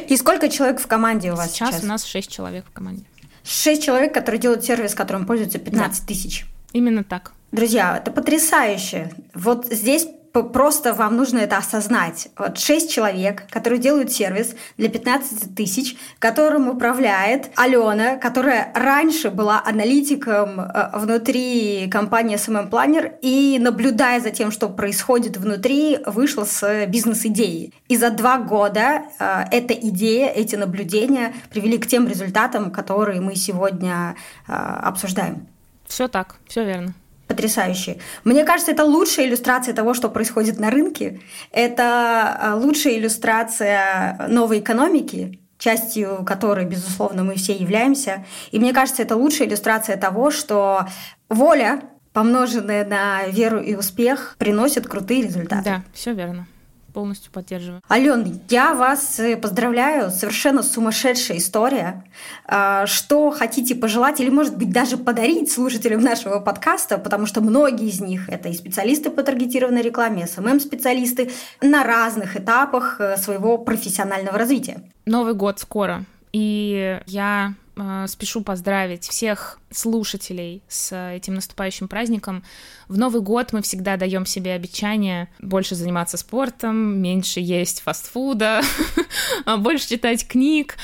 И сколько человек в команде у вас сейчас? Сейчас у нас 6 человек в команде. 6 человек, которые делают сервис, которым пользуются 15 да. тысяч. Именно так. Друзья, это потрясающе. Вот здесь просто вам нужно это осознать. Вот шесть человек, которые делают сервис для 15 тысяч, которым управляет Алена, которая раньше была аналитиком э, внутри компании SMM Planner и, наблюдая за тем, что происходит внутри, вышла с бизнес-идеей. И за два года э, эта идея, эти наблюдения привели к тем результатам, которые мы сегодня э, обсуждаем. Все так, все верно потрясающие. Мне кажется, это лучшая иллюстрация того, что происходит на рынке. Это а, лучшая иллюстрация новой экономики, частью которой, безусловно, мы все являемся. И мне кажется, это лучшая иллюстрация того, что воля, помноженная на веру и успех, приносит крутые результаты. Да, все верно полностью поддерживаю. Ален, я вас э, поздравляю, совершенно сумасшедшая история. А, что хотите пожелать или, может быть, даже подарить слушателям нашего подкаста, потому что многие из них это и специалисты по таргетированной рекламе, СММ-специалисты на разных этапах э, своего профессионального развития. Новый год скоро, и я э, спешу поздравить всех слушателей с этим наступающим праздником. В Новый год мы всегда даем себе обещание больше заниматься спортом, меньше есть фастфуда, больше читать книг,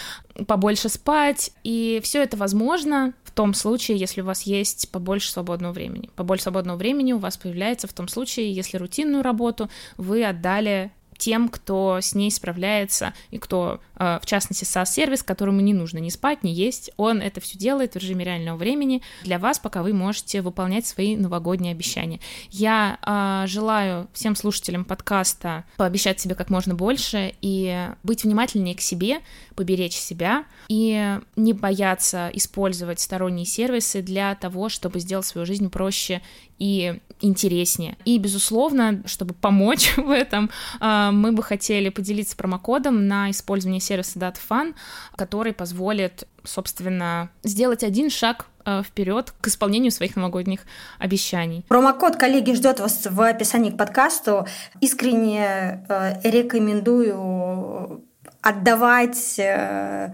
побольше спать. И все это возможно в том случае, если у вас есть побольше свободного времени. Побольше свободного времени у вас появляется в том случае, если рутинную работу вы отдали тем, кто с ней справляется и кто, э, в частности, SaaS-сервис, которому не нужно ни спать, ни есть, он это все делает в режиме реального времени для вас, пока вы можете выполнять свои новогодние обещания. Я э, желаю всем слушателям подкаста пообещать себе как можно больше и быть внимательнее к себе, поберечь себя и не бояться использовать сторонние сервисы для того, чтобы сделать свою жизнь проще и интереснее. И, безусловно, чтобы помочь в этом, а, мы бы хотели поделиться промокодом на использование сервиса DataFun, который позволит, собственно, сделать один шаг а, вперед к исполнению своих новогодних обещаний. Промокод, коллеги, ждет вас в описании к подкасту. Искренне э, рекомендую отдавать э,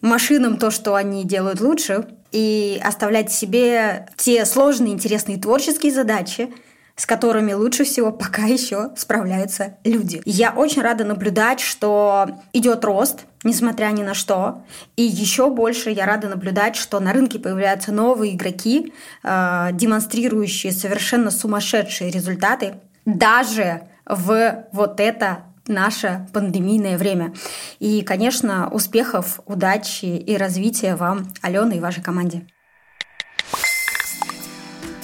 машинам то, что они делают лучше, и оставлять себе те сложные, интересные творческие задачи, с которыми лучше всего пока еще справляются люди. Я очень рада наблюдать, что идет рост, несмотря ни на что. И еще больше я рада наблюдать, что на рынке появляются новые игроки, э, демонстрирующие совершенно сумасшедшие результаты, даже в вот это наше пандемийное время. И, конечно, успехов, удачи и развития вам, Алена и вашей команде.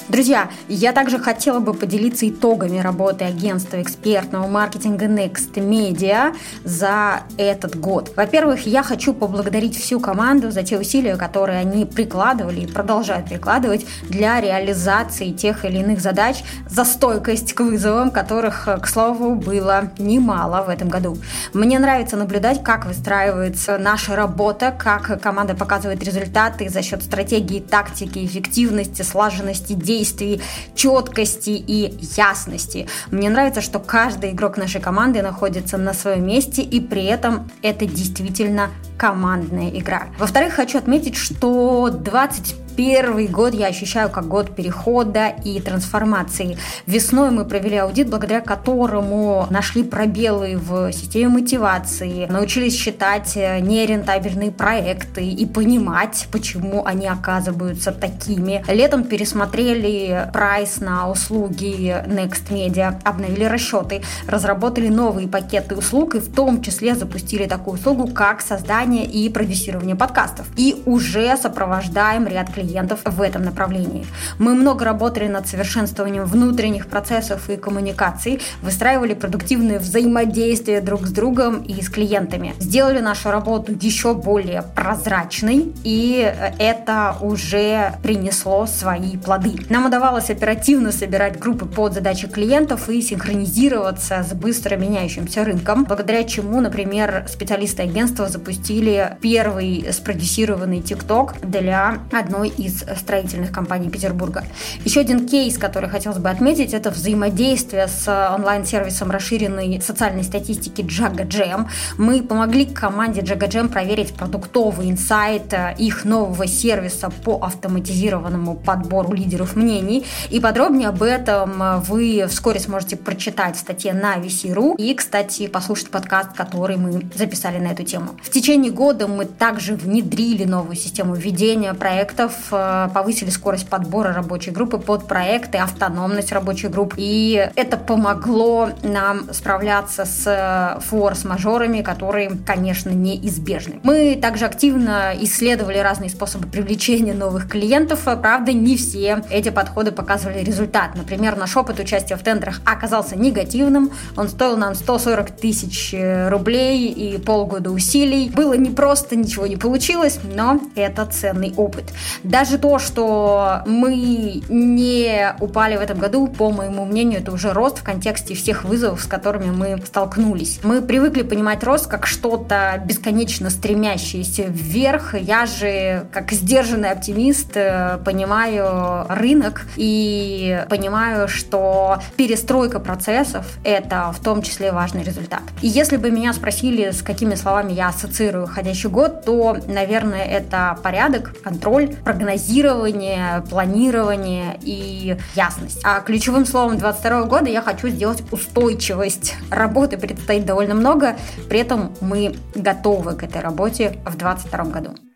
Друзья, я также хотела бы поделиться итогами работы агентства экспертного маркетинга Next Media за этот год. Во-первых, я хочу поблагодарить всю команду за те усилия, которые они прикладывали и продолжают прикладывать для реализации тех или иных задач, за стойкость к вызовам, которых, к слову, было немало в этом году. Мне нравится наблюдать, как выстраивается наша работа, как команда показывает результаты за счет стратегии, тактики, эффективности, слаженности действий действий, четкости и ясности. Мне нравится, что каждый игрок нашей команды находится на своем месте, и при этом это действительно командная игра. Во-вторых, хочу отметить, что 25 Первый год я ощущаю как год перехода и трансформации. Весной мы провели аудит, благодаря которому нашли пробелы в системе мотивации, научились считать э, нерентабельные проекты и понимать, почему они оказываются такими. Летом пересмотрели прайс на услуги Next Media, обновили расчеты, разработали новые пакеты услуг и в том числе запустили такую услугу, как создание и продюсирование подкастов. И уже сопровождаем ряд клиентов клиентов в этом направлении. Мы много работали над совершенствованием внутренних процессов и коммуникаций, выстраивали продуктивные взаимодействия друг с другом и с клиентами. Сделали нашу работу еще более прозрачной, и это уже принесло свои плоды. Нам удавалось оперативно собирать группы под задачи клиентов и синхронизироваться с быстро меняющимся рынком, благодаря чему, например, специалисты агентства запустили первый спродюсированный ТикТок для одной из строительных компаний Петербурга. Еще один кейс, который хотелось бы отметить, это взаимодействие с онлайн-сервисом расширенной социальной статистики Jaga Jam. Мы помогли команде Jaga Jam проверить продуктовый инсайт э, их нового сервиса по автоматизированному подбору лидеров мнений. И подробнее об этом э, вы вскоре сможете прочитать в статье на VC.ru и, кстати, послушать подкаст, который мы записали на эту тему. В течение года мы также внедрили новую систему ведения проектов Э, повысили скорость подбора рабочей группы под проекты, автономность рабочей группы. И это помогло нам справляться с э, форс-мажорами, которые, конечно, неизбежны. Мы также активно исследовали разные способы привлечения новых клиентов. Правда, не все эти подходы показывали результат. Например, наш опыт участия в тендерах оказался негативным. Он стоил нам 140 тысяч э, рублей и полгода усилий. Было непросто, ничего не получилось, но это ценный опыт. Даже то, что мы не упали в этом году, по моему мнению, это уже рост в контексте всех вызовов, с которыми мы столкнулись. Мы привыкли понимать рост как что-то бесконечно стремящееся вверх. Я же, как сдержанный оптимист, э, понимаю рынок и понимаю, что перестройка процессов – это в том числе важный результат. И если бы меня спросили, с какими словами я ассоциирую ходящий год, то, наверное, это порядок, контроль, прогнозирование, планирование и ясность. А ключевым словом 22 года я хочу сделать устойчивость. Работы предстоит довольно много, при этом мы готовы к этой работе в 2022 году.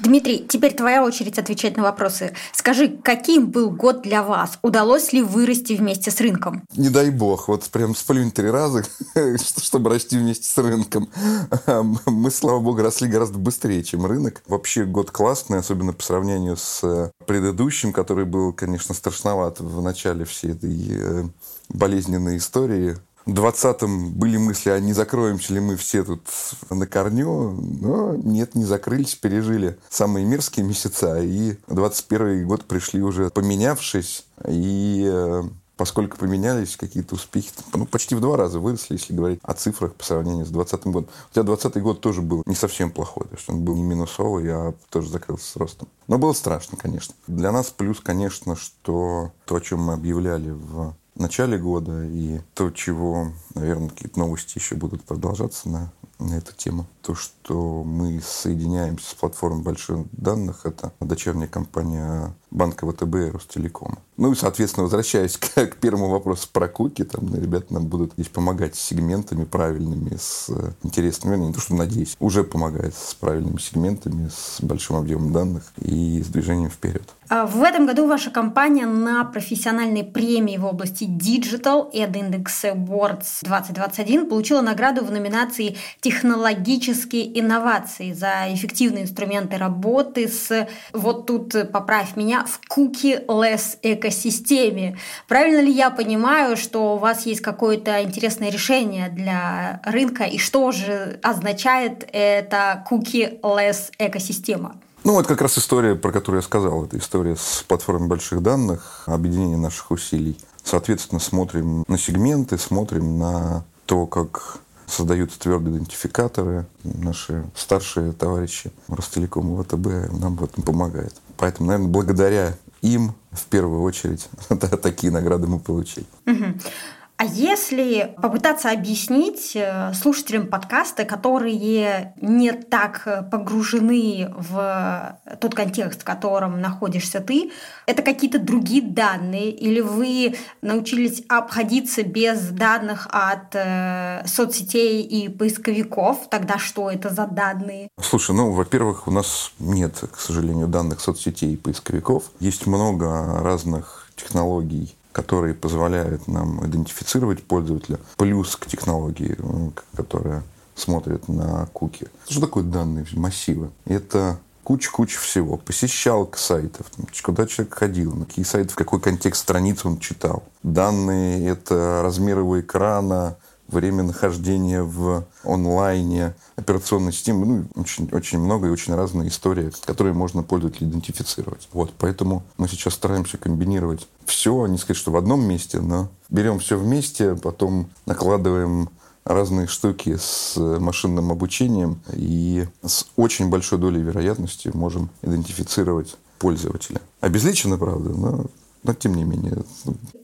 Дмитрий, теперь твоя очередь отвечать на вопросы. Скажи, каким был год для вас? Удалось ли вырасти вместе с рынком? Не дай бог, вот прям сплюнь три раза, чтобы расти вместе с рынком. Мы, слава богу, росли гораздо быстрее, чем рынок. Вообще год классный, особенно по сравнению с предыдущим, который был, конечно, страшноват в начале всей этой э, болезненной истории в 20-м были мысли, а не закроемся ли мы все тут на корню. Но нет, не закрылись, пережили самые мерзкие месяца. И 21 год пришли уже поменявшись. И э, поскольку поменялись какие-то успехи, ну, почти в два раза выросли, если говорить о цифрах по сравнению с 2020 годом. Хотя 2020 год тоже был не совсем плохой, то есть он был не минусовый, а тоже закрылся с ростом. Но было страшно, конечно. Для нас плюс, конечно, что то, о чем мы объявляли в начале года и то, чего, наверное, какие-то новости еще будут продолжаться на, на эту тему. То, что мы соединяемся с платформой больших данных, это дочерняя компания банка ВТБ и Ростелекома. Ну и, соответственно, возвращаясь к, к первому вопросу про куки, там ну, ребята нам будут здесь помогать с сегментами правильными, с э, интересными, не то, что надеюсь, уже помогает с правильными сегментами, с большим объемом данных и с движением вперед. А в этом году ваша компания на профессиональной премии в области Digital Ad Index Awards 2021 получила награду в номинации «Технологические инновации» за эффективные инструменты работы с, вот тут поправь меня, в cookie-less экосистеме. Правильно ли я понимаю, что у вас есть какое-то интересное решение для рынка, и что же означает эта cookie-less экосистема? Ну, это как раз история, про которую я сказал. Это история с платформой больших данных, объединение наших усилий. Соответственно, смотрим на сегменты, смотрим на то, как создаются твердые идентификаторы. Наши старшие товарищи Ростелеком и ВТБ нам в этом помогают. Поэтому, наверное, благодаря им в первую очередь такие награды мы получили. Угу. А если попытаться объяснить э, слушателям подкаста, которые не так погружены в тот контекст, в котором находишься ты, это какие-то другие данные, или вы научились обходиться без данных от э, соцсетей и поисковиков, тогда что это за данные? Слушай, ну, во-первых, у нас нет, к сожалению, данных соцсетей и поисковиков. Есть много разных технологий, которые позволяют нам идентифицировать пользователя, плюс к технологии, э, которая смотрит на куки. Что такое данные, массивы? Это куча-куча всего. Посещалка сайтов, куда человек ходил, на какие сайты, в какой контекст страницы он читал. Данные — это размер его экрана, время нахождения в онлайне, операционной системы. Ну, очень, очень много и очень разные истории, которые можно пользователя идентифицировать. Вот, поэтому мы сейчас стараемся комбинировать все, не сказать, что в одном месте, но берем все вместе, потом накладываем разные штуки с машинным обучением и с очень большой долей вероятности можем идентифицировать пользователя. Обезличенно, правда, но, но тем не менее.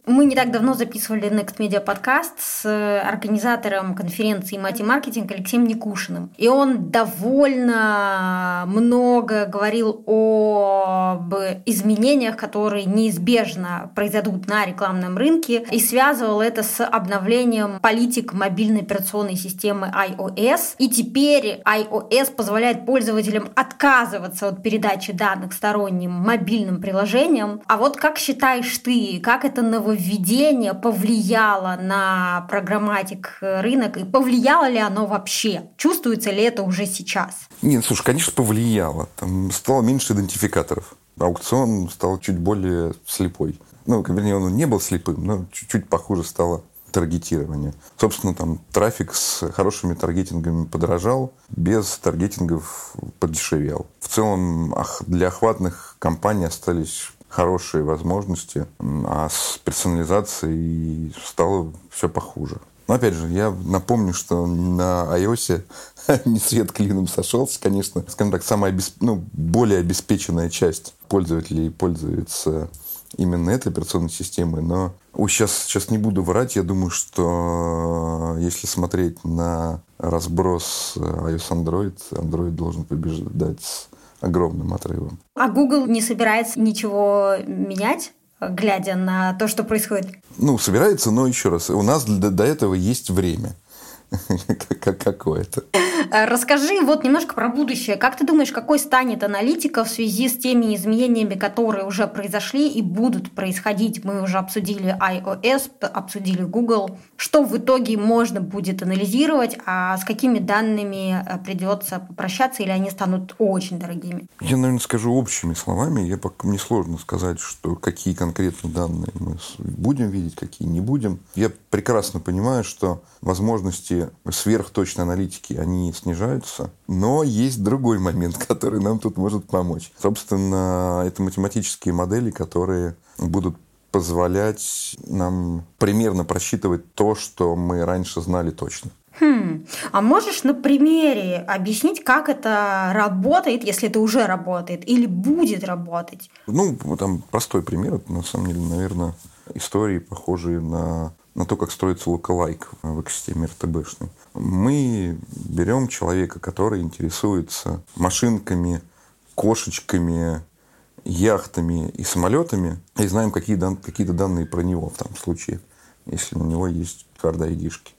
Мы не так давно записывали Next Media подкаст с организатором конференции Мати Маркетинг Алексеем Никушиным. И он довольно много говорил об изменениях, которые неизбежно произойдут на рекламном рынке, и связывал это с обновлением политик мобильной операционной системы iOS. И теперь iOS позволяет пользователям отказываться от передачи данных сторонним мобильным приложениям. А вот как считаешь ты, как это нововведение нововведение повлияло на программатик рынок и повлияло ли оно вообще? Чувствуется ли это уже сейчас? Нет, слушай, конечно, повлияло. Там стало меньше идентификаторов. Аукцион стал чуть более слепой. Ну, вернее, он не был слепым, но чуть-чуть похуже стало таргетирования. Собственно, там трафик с хорошими таргетингами подорожал, без таргетингов подешевел. В целом для охватных компаний остались хорошие возможности, а с персонализацией стало все похуже. Но опять же, я напомню, что на iOS не свет клином сошелся, конечно, скажем так, самая обесп... ну, более обеспеченная часть пользователей пользуется именно этой операционной системой, но Ой, сейчас, сейчас не буду врать. Я думаю, что если смотреть на разброс iOS Android, Android должен побеждать огромным отрывом. А Google не собирается ничего менять? глядя на то, что происходит? Ну, собирается, но еще раз, у нас до, до этого есть время. Как какое-то. Расскажи вот немножко про будущее. Как ты думаешь, какой станет аналитика в связи с теми изменениями, которые уже произошли и будут происходить? Мы уже обсудили iOS, обсудили Google. Что в итоге можно будет анализировать, а с какими данными э, придется попрощаться или они станут очень дорогими? Я, наверное, скажу общими словами. Я мне сложно сказать, что какие конкретно данные мы будем видеть, какие не будем. Я прекрасно понимаю, что возможности сверхточной аналитики, они снижаются. Но есть другой момент, который нам тут может помочь. Собственно, это математические модели, которые будут позволять нам примерно просчитывать то, что мы раньше знали точно. Хм. А можешь на примере объяснить, как это работает, если это уже работает, или будет работать? Ну, там простой пример. На самом деле, наверное, истории, похожие на на то, как строится локалайк в экосистеме РТБшной. Мы берем человека, который интересуется машинками, кошечками, яхтами и самолетами, и знаем какие дан, какие-то данные про него в том случае, если у него есть карта айдишки.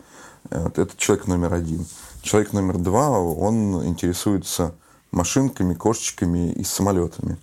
Это человек номер один. Человек номер два, он интересуется машинками, кошечками и самолетами.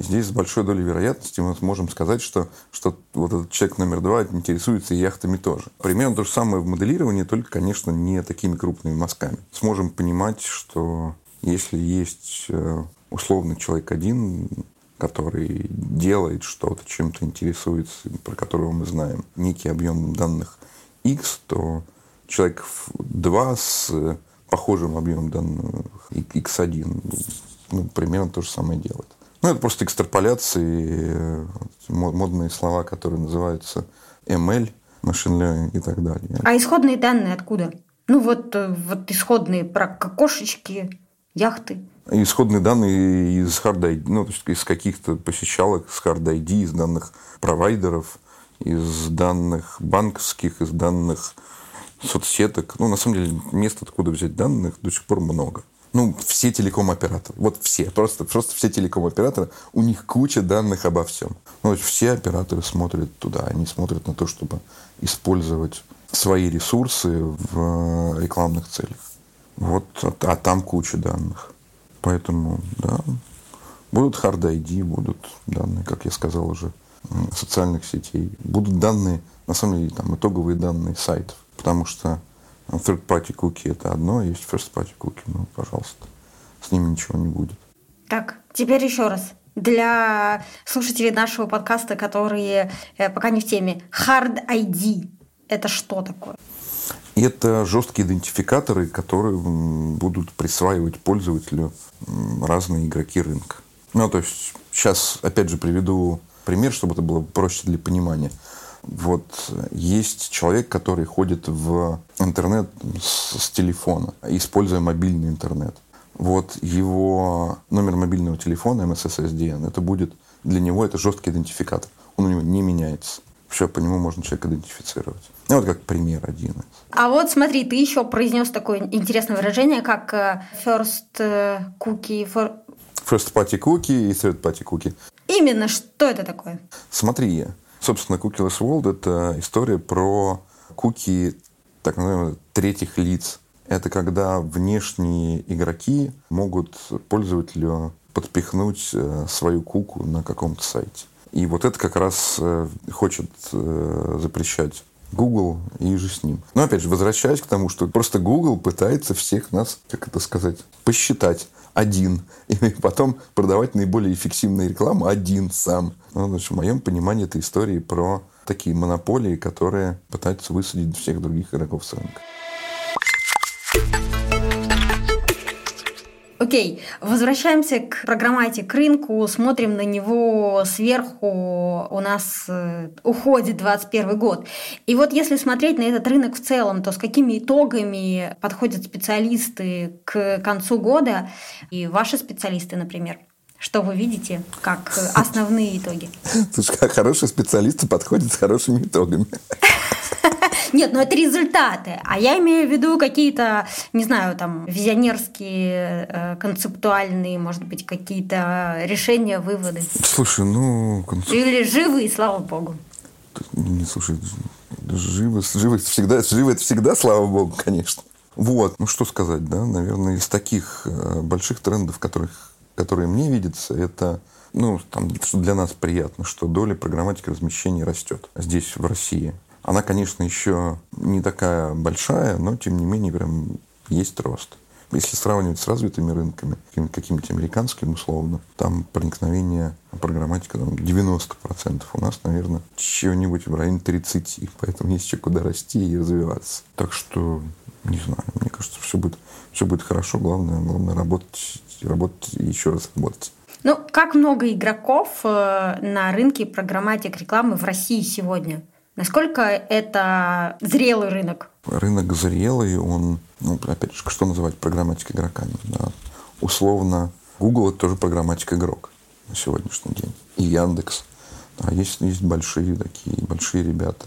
Здесь с большой долей вероятности мы можем сказать, что, что вот этот человек номер два интересуется яхтами тоже. Примерно то же самое в моделировании, только, конечно, не такими крупными мазками. Сможем понимать, что если есть э, условный человек один, который делает что-то, чем-то интересуется, про которого мы знаем некий объем данных X, то человек 2 с похожим объемом данных X1 ну, примерно то же самое делает. Ну, это просто экстраполяции, э, модные слова, которые называются ML, machine learning и так далее. А исходные данные откуда? Ну, вот, э, вот исходные про кокошечки, яхты. Исходные данные из hard ID, ну, то есть из каких-то посещалок, с hard ID, из данных провайдеров, из данных банковских, из данных соцсеток. Ну, на самом деле, мест, откуда взять данных, до сих пор много ну, все телеком-операторы. Вот все. Просто, просто все телеком-операторы. У них куча данных обо всем. Ну, все операторы смотрят туда. Они смотрят на то, чтобы использовать свои ресурсы в э, рекламных целях. Вот, а, а там куча данных. Поэтому, да, будут hard ID, будут данные, как я сказал уже, социальных сетей. Будут данные, на самом деле, там, итоговые данные сайтов. Потому что Third-party куки это одно, есть first-party куки, ну, пожалуйста, с ними ничего не будет. Так, теперь еще раз. Для слушателей нашего подкаста, которые э, пока не в теме, Hard ID – это что такое? Это жесткие идентификаторы, которые будут присваивать пользователю разные игроки рынка. Ну, то есть, сейчас, опять же, приведу пример, чтобы это было проще для понимания. Вот есть человек, который ходит в интернет с, с телефона, используя мобильный интернет. Вот его номер мобильного телефона, MSSSDN, это будет для него это жесткий идентификатор. Он у него не меняется. Все, по нему можно человека идентифицировать. Ну, вот как пример один. А вот смотри, ты еще произнес такое интересное выражение, как э, first э, cookie... For... First party cookie и third party cookie. Именно, что это такое? Смотри, Собственно, Cookieless World – это история про куки так называемых третьих лиц. Это когда внешние игроки могут пользователю подпихнуть э, свою куку на каком-то сайте. И вот это как раз э, хочет э, запрещать Google и же с ним. Но опять же, возвращаясь к тому, что просто Google пытается всех нас, как это сказать, посчитать один. И потом продавать наиболее эффективную рекламу один сам. Ну, значит, в моем понимании это истории про такие монополии, которые пытаются высадить всех других игроков с рынка. Окей, возвращаемся к программате, к рынку, смотрим на него сверху, у нас э, уходит 21 год. И вот если смотреть на этот рынок в целом, то с какими итогами подходят специалисты к концу года и ваши специалисты, например? Что вы видите как основные итоги? Слушай, как хорошие специалисты подходят с хорошими итогами. Нет, ну это результаты. А я имею в виду какие-то, не знаю, там, визионерские, э, концептуальные, может быть, какие-то решения, выводы. Слушай, ну... Или живы, слава богу. Не, слушай, живы, живы всегда, живы это всегда, слава богу, конечно. Вот, ну что сказать, да, наверное, из таких э, больших трендов, которых, которые мне видятся, это ну, там, что для нас приятно, что доля программатики размещения растет здесь, в России. Она, конечно, еще не такая большая, но, тем не менее, прям есть рост. Если сравнивать с развитыми рынками, какими-то американскими условно, там проникновение программатика там, 90%. У нас, наверное, чего-нибудь в районе 30%. Поэтому есть еще куда расти и развиваться. Так что, не знаю, мне кажется, все будет, все будет хорошо. Главное, главное работать, работать и еще раз работать. Ну, как много игроков э, на рынке программатик рекламы в России сегодня? Насколько это зрелый рынок? Рынок зрелый, он, ну, опять же, что называть программатик игроками? Да? Условно, Google это тоже программатик игрок на сегодняшний день. И Яндекс. Да, есть, есть большие такие, большие ребята.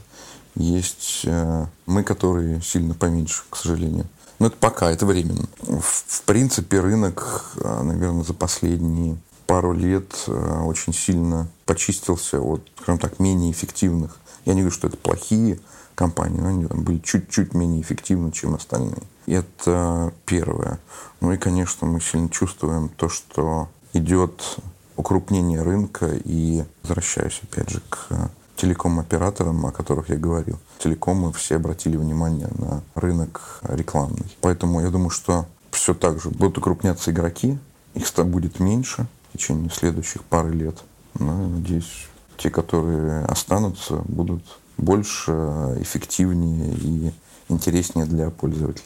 Есть э, мы, которые сильно поменьше, к сожалению. Но это пока, это временно. В, в принципе, рынок, э, наверное, за последние пару лет э, очень сильно почистился от, скажем так, менее эффективных я не говорю, что это плохие компании, но они были чуть-чуть менее эффективны, чем остальные. Это первое. Ну и, конечно, мы сильно чувствуем то, что идет укрупнение рынка и возвращаюсь опять же к телеком-операторам, о которых я говорил. Телекомы все обратили внимание на рынок рекламный. Поэтому я думаю, что все так же будут укрупняться игроки, их будет меньше в течение следующих пары лет. Но, я надеюсь, те, которые останутся, будут больше, эффективнее и интереснее для пользователей.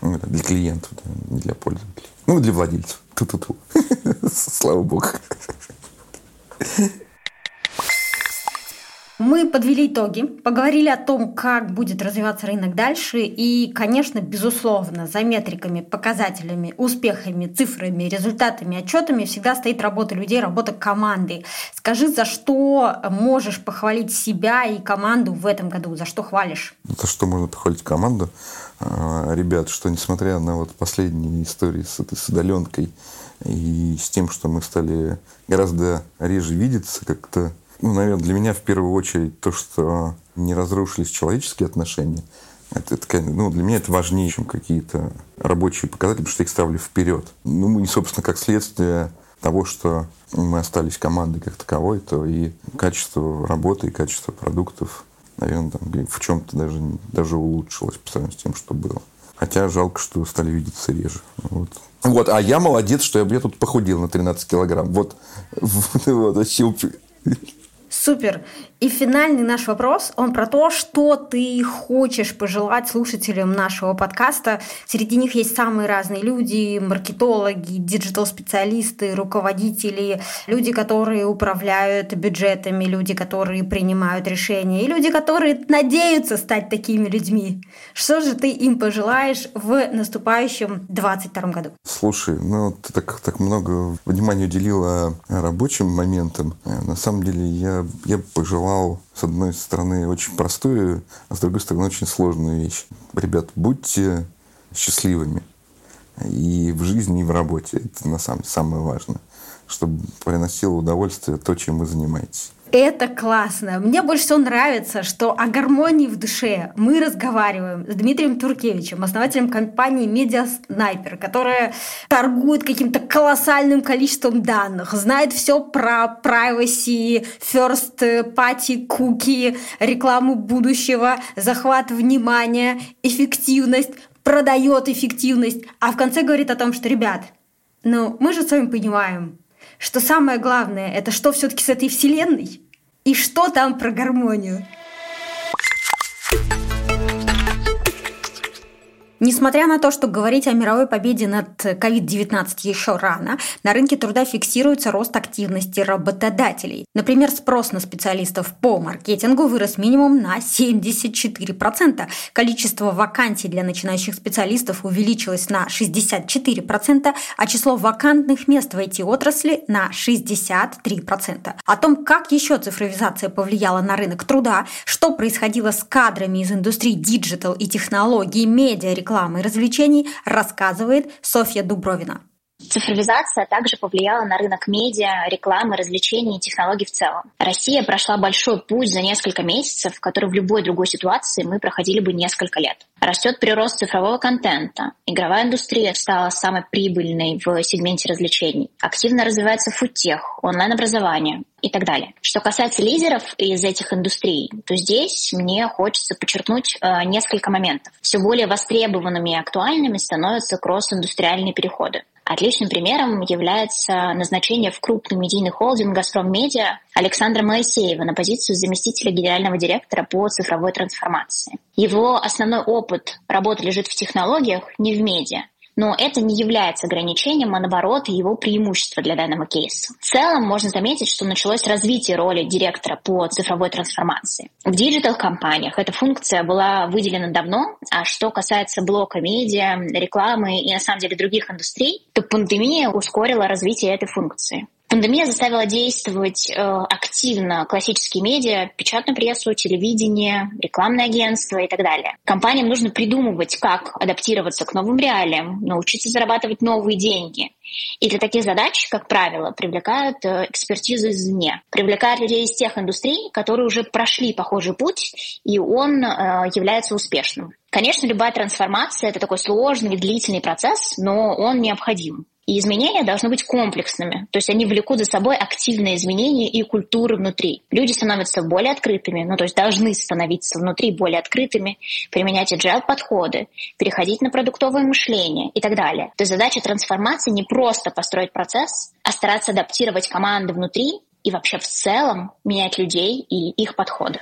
Ну, для клиентов, да, не для пользователей. Ну, для владельцев. Ту-ту-ту. Слава богу. Мы подвели итоги, поговорили о том, как будет развиваться рынок дальше, и, конечно, безусловно, за метриками, показателями, успехами, цифрами, результатами, отчетами всегда стоит работа людей, работа команды. Скажи, за что можешь похвалить себя и команду в этом году? За что хвалишь? За что можно похвалить команду? А, ребят, что несмотря на вот последние истории с этой с удаленкой и с тем, что мы стали гораздо реже видеться, как-то ну, наверное, для меня в первую очередь то, что не разрушились человеческие отношения. Это, это, ну, для меня это важнее, чем какие-то рабочие показатели, потому что я их ставлю вперед. Ну, мы, собственно, как следствие того, что мы остались командой как таковой, то и качество работы, и качество продуктов, наверное, там, в чем-то даже, даже улучшилось по сравнению с тем, что было. Хотя жалко, что стали видеться реже. Вот. Вот, а я молодец, что я, я тут похудел на 13 килограмм. Вот, вот, вот вообще Супер. И финальный наш вопрос, он про то, что ты хочешь пожелать слушателям нашего подкаста. Среди них есть самые разные люди, маркетологи, digital-специалисты, руководители, люди, которые управляют бюджетами, люди, которые принимают решения, и люди, которые надеются стать такими людьми. Что же ты им пожелаешь в наступающем 2022 году? Слушай, ну ты так, так много внимания уделила рабочим моментам. На самом деле я, я пожелал с одной стороны, очень простую, а с другой стороны, очень сложную вещь. Ребят, будьте счастливыми и в жизни, и в работе. Это на самом деле самое важное, чтобы приносило удовольствие то, чем вы занимаетесь. Это классно. Мне больше всего нравится, что о гармонии в душе мы разговариваем с Дмитрием Туркевичем, основателем компании Sniper, которая торгует каким-то колоссальным количеством данных, знает все про privacy, first party cookie, рекламу будущего, захват внимания, эффективность, продает эффективность, а в конце говорит о том, что, ребят, ну, мы же с вами понимаем, что самое главное, это что все-таки с этой вселенной, и что там про гармонию. Несмотря на то, что говорить о мировой победе над COVID-19 еще рано, на рынке труда фиксируется рост активности работодателей. Например, спрос на специалистов по маркетингу вырос минимум на 74%. Количество вакансий для начинающих специалистов увеличилось на 64%, а число вакантных мест в IT-отрасли на 63%. О том, как еще цифровизация повлияла на рынок труда, что происходило с кадрами из индустрии digital и технологий, медиа, рекламы и развлечений, рассказывает Софья Дубровина. Цифровизация также повлияла на рынок медиа, рекламы, развлечений и технологий в целом. Россия прошла большой путь за несколько месяцев, который в любой другой ситуации мы проходили бы несколько лет. Растет прирост цифрового контента. Игровая индустрия стала самой прибыльной в сегменте развлечений. Активно развивается фудтех, онлайн-образование и так далее. Что касается лидеров из этих индустрий, то здесь мне хочется подчеркнуть э, несколько моментов. Все более востребованными и актуальными становятся кросс-индустриальные переходы. Отличным примером является назначение в крупный медийный холдинг «Газпром Медиа» Александра Моисеева на позицию заместителя генерального директора по цифровой трансформации. Его основной опыт работы лежит в технологиях, не в медиа. Но это не является ограничением, а наоборот его преимущество для данного кейса. В целом можно заметить, что началось развитие роли директора по цифровой трансформации. В digital-компаниях эта функция была выделена давно, а что касается блока медиа, рекламы и на самом деле других индустрий, то пандемия ускорила развитие этой функции. Пандемия заставила действовать э, активно классические медиа, печатную прессу, телевидение, рекламное агентство и так далее. Компаниям нужно придумывать, как адаптироваться к новым реалиям, научиться зарабатывать новые деньги. И для таких задач, как правило, привлекают э, экспертизу извне. Привлекают людей из тех индустрий, которые уже прошли похожий путь, и он э, является успешным. Конечно, любая трансформация – это такой сложный, длительный процесс, но он необходим. И изменения должны быть комплексными, то есть они влекут за собой активные изменения и культуры внутри. Люди становятся более открытыми, ну то есть должны становиться внутри более открытыми, применять agile-подходы, переходить на продуктовое мышление и так далее. То есть задача трансформации не просто построить процесс, а стараться адаптировать команды внутри и вообще в целом менять людей и их подходы.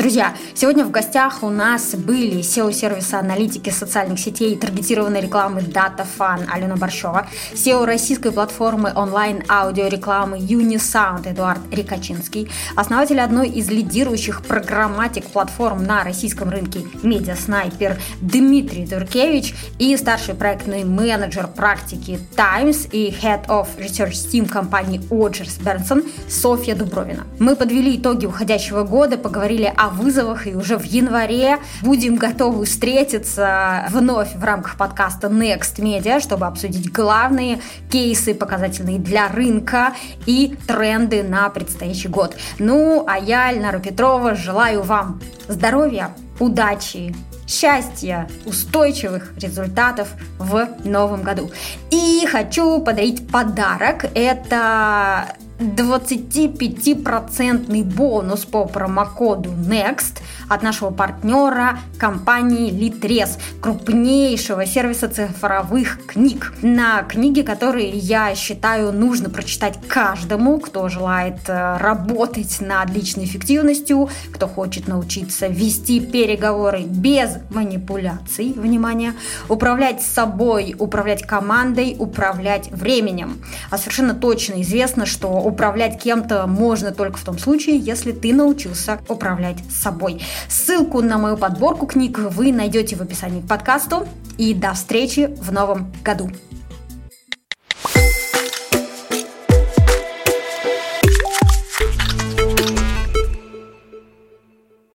Друзья, сегодня в гостях у нас были SEO-сервиса аналитики социальных сетей и таргетированной рекламы DataFan Алена Борщева, SEO российской платформы онлайн-аудиорекламы Unisound Эдуард Рикачинский, основатель одной из лидирующих программатик-платформ на российском рынке Медиаснайпер Дмитрий Туркевич и старший проектный менеджер практики Times и Head of Research Team компании Оджерс Бернсон Софья Дубровина. Мы подвели итоги уходящего года, поговорили о вызовах, и уже в январе будем готовы встретиться вновь в рамках подкаста Next Media, чтобы обсудить главные кейсы, показательные для рынка и тренды на предстоящий год. Ну, а я, Эльнара Петрова, желаю вам здоровья, удачи, счастья, устойчивых результатов в новом году. И хочу подарить подарок. Это 25% бонус по промокоду NEXT от нашего партнера компании Litres, крупнейшего сервиса цифровых книг. На книги, которые я считаю нужно прочитать каждому, кто желает э, работать над личной эффективностью, кто хочет научиться вести переговоры без манипуляций, внимание, управлять собой, управлять командой, управлять временем. А совершенно точно известно, что управлять кем-то можно только в том случае, если ты научился управлять собой. Ссылку на мою подборку книг вы найдете в описании к подкасту. И до встречи в новом году.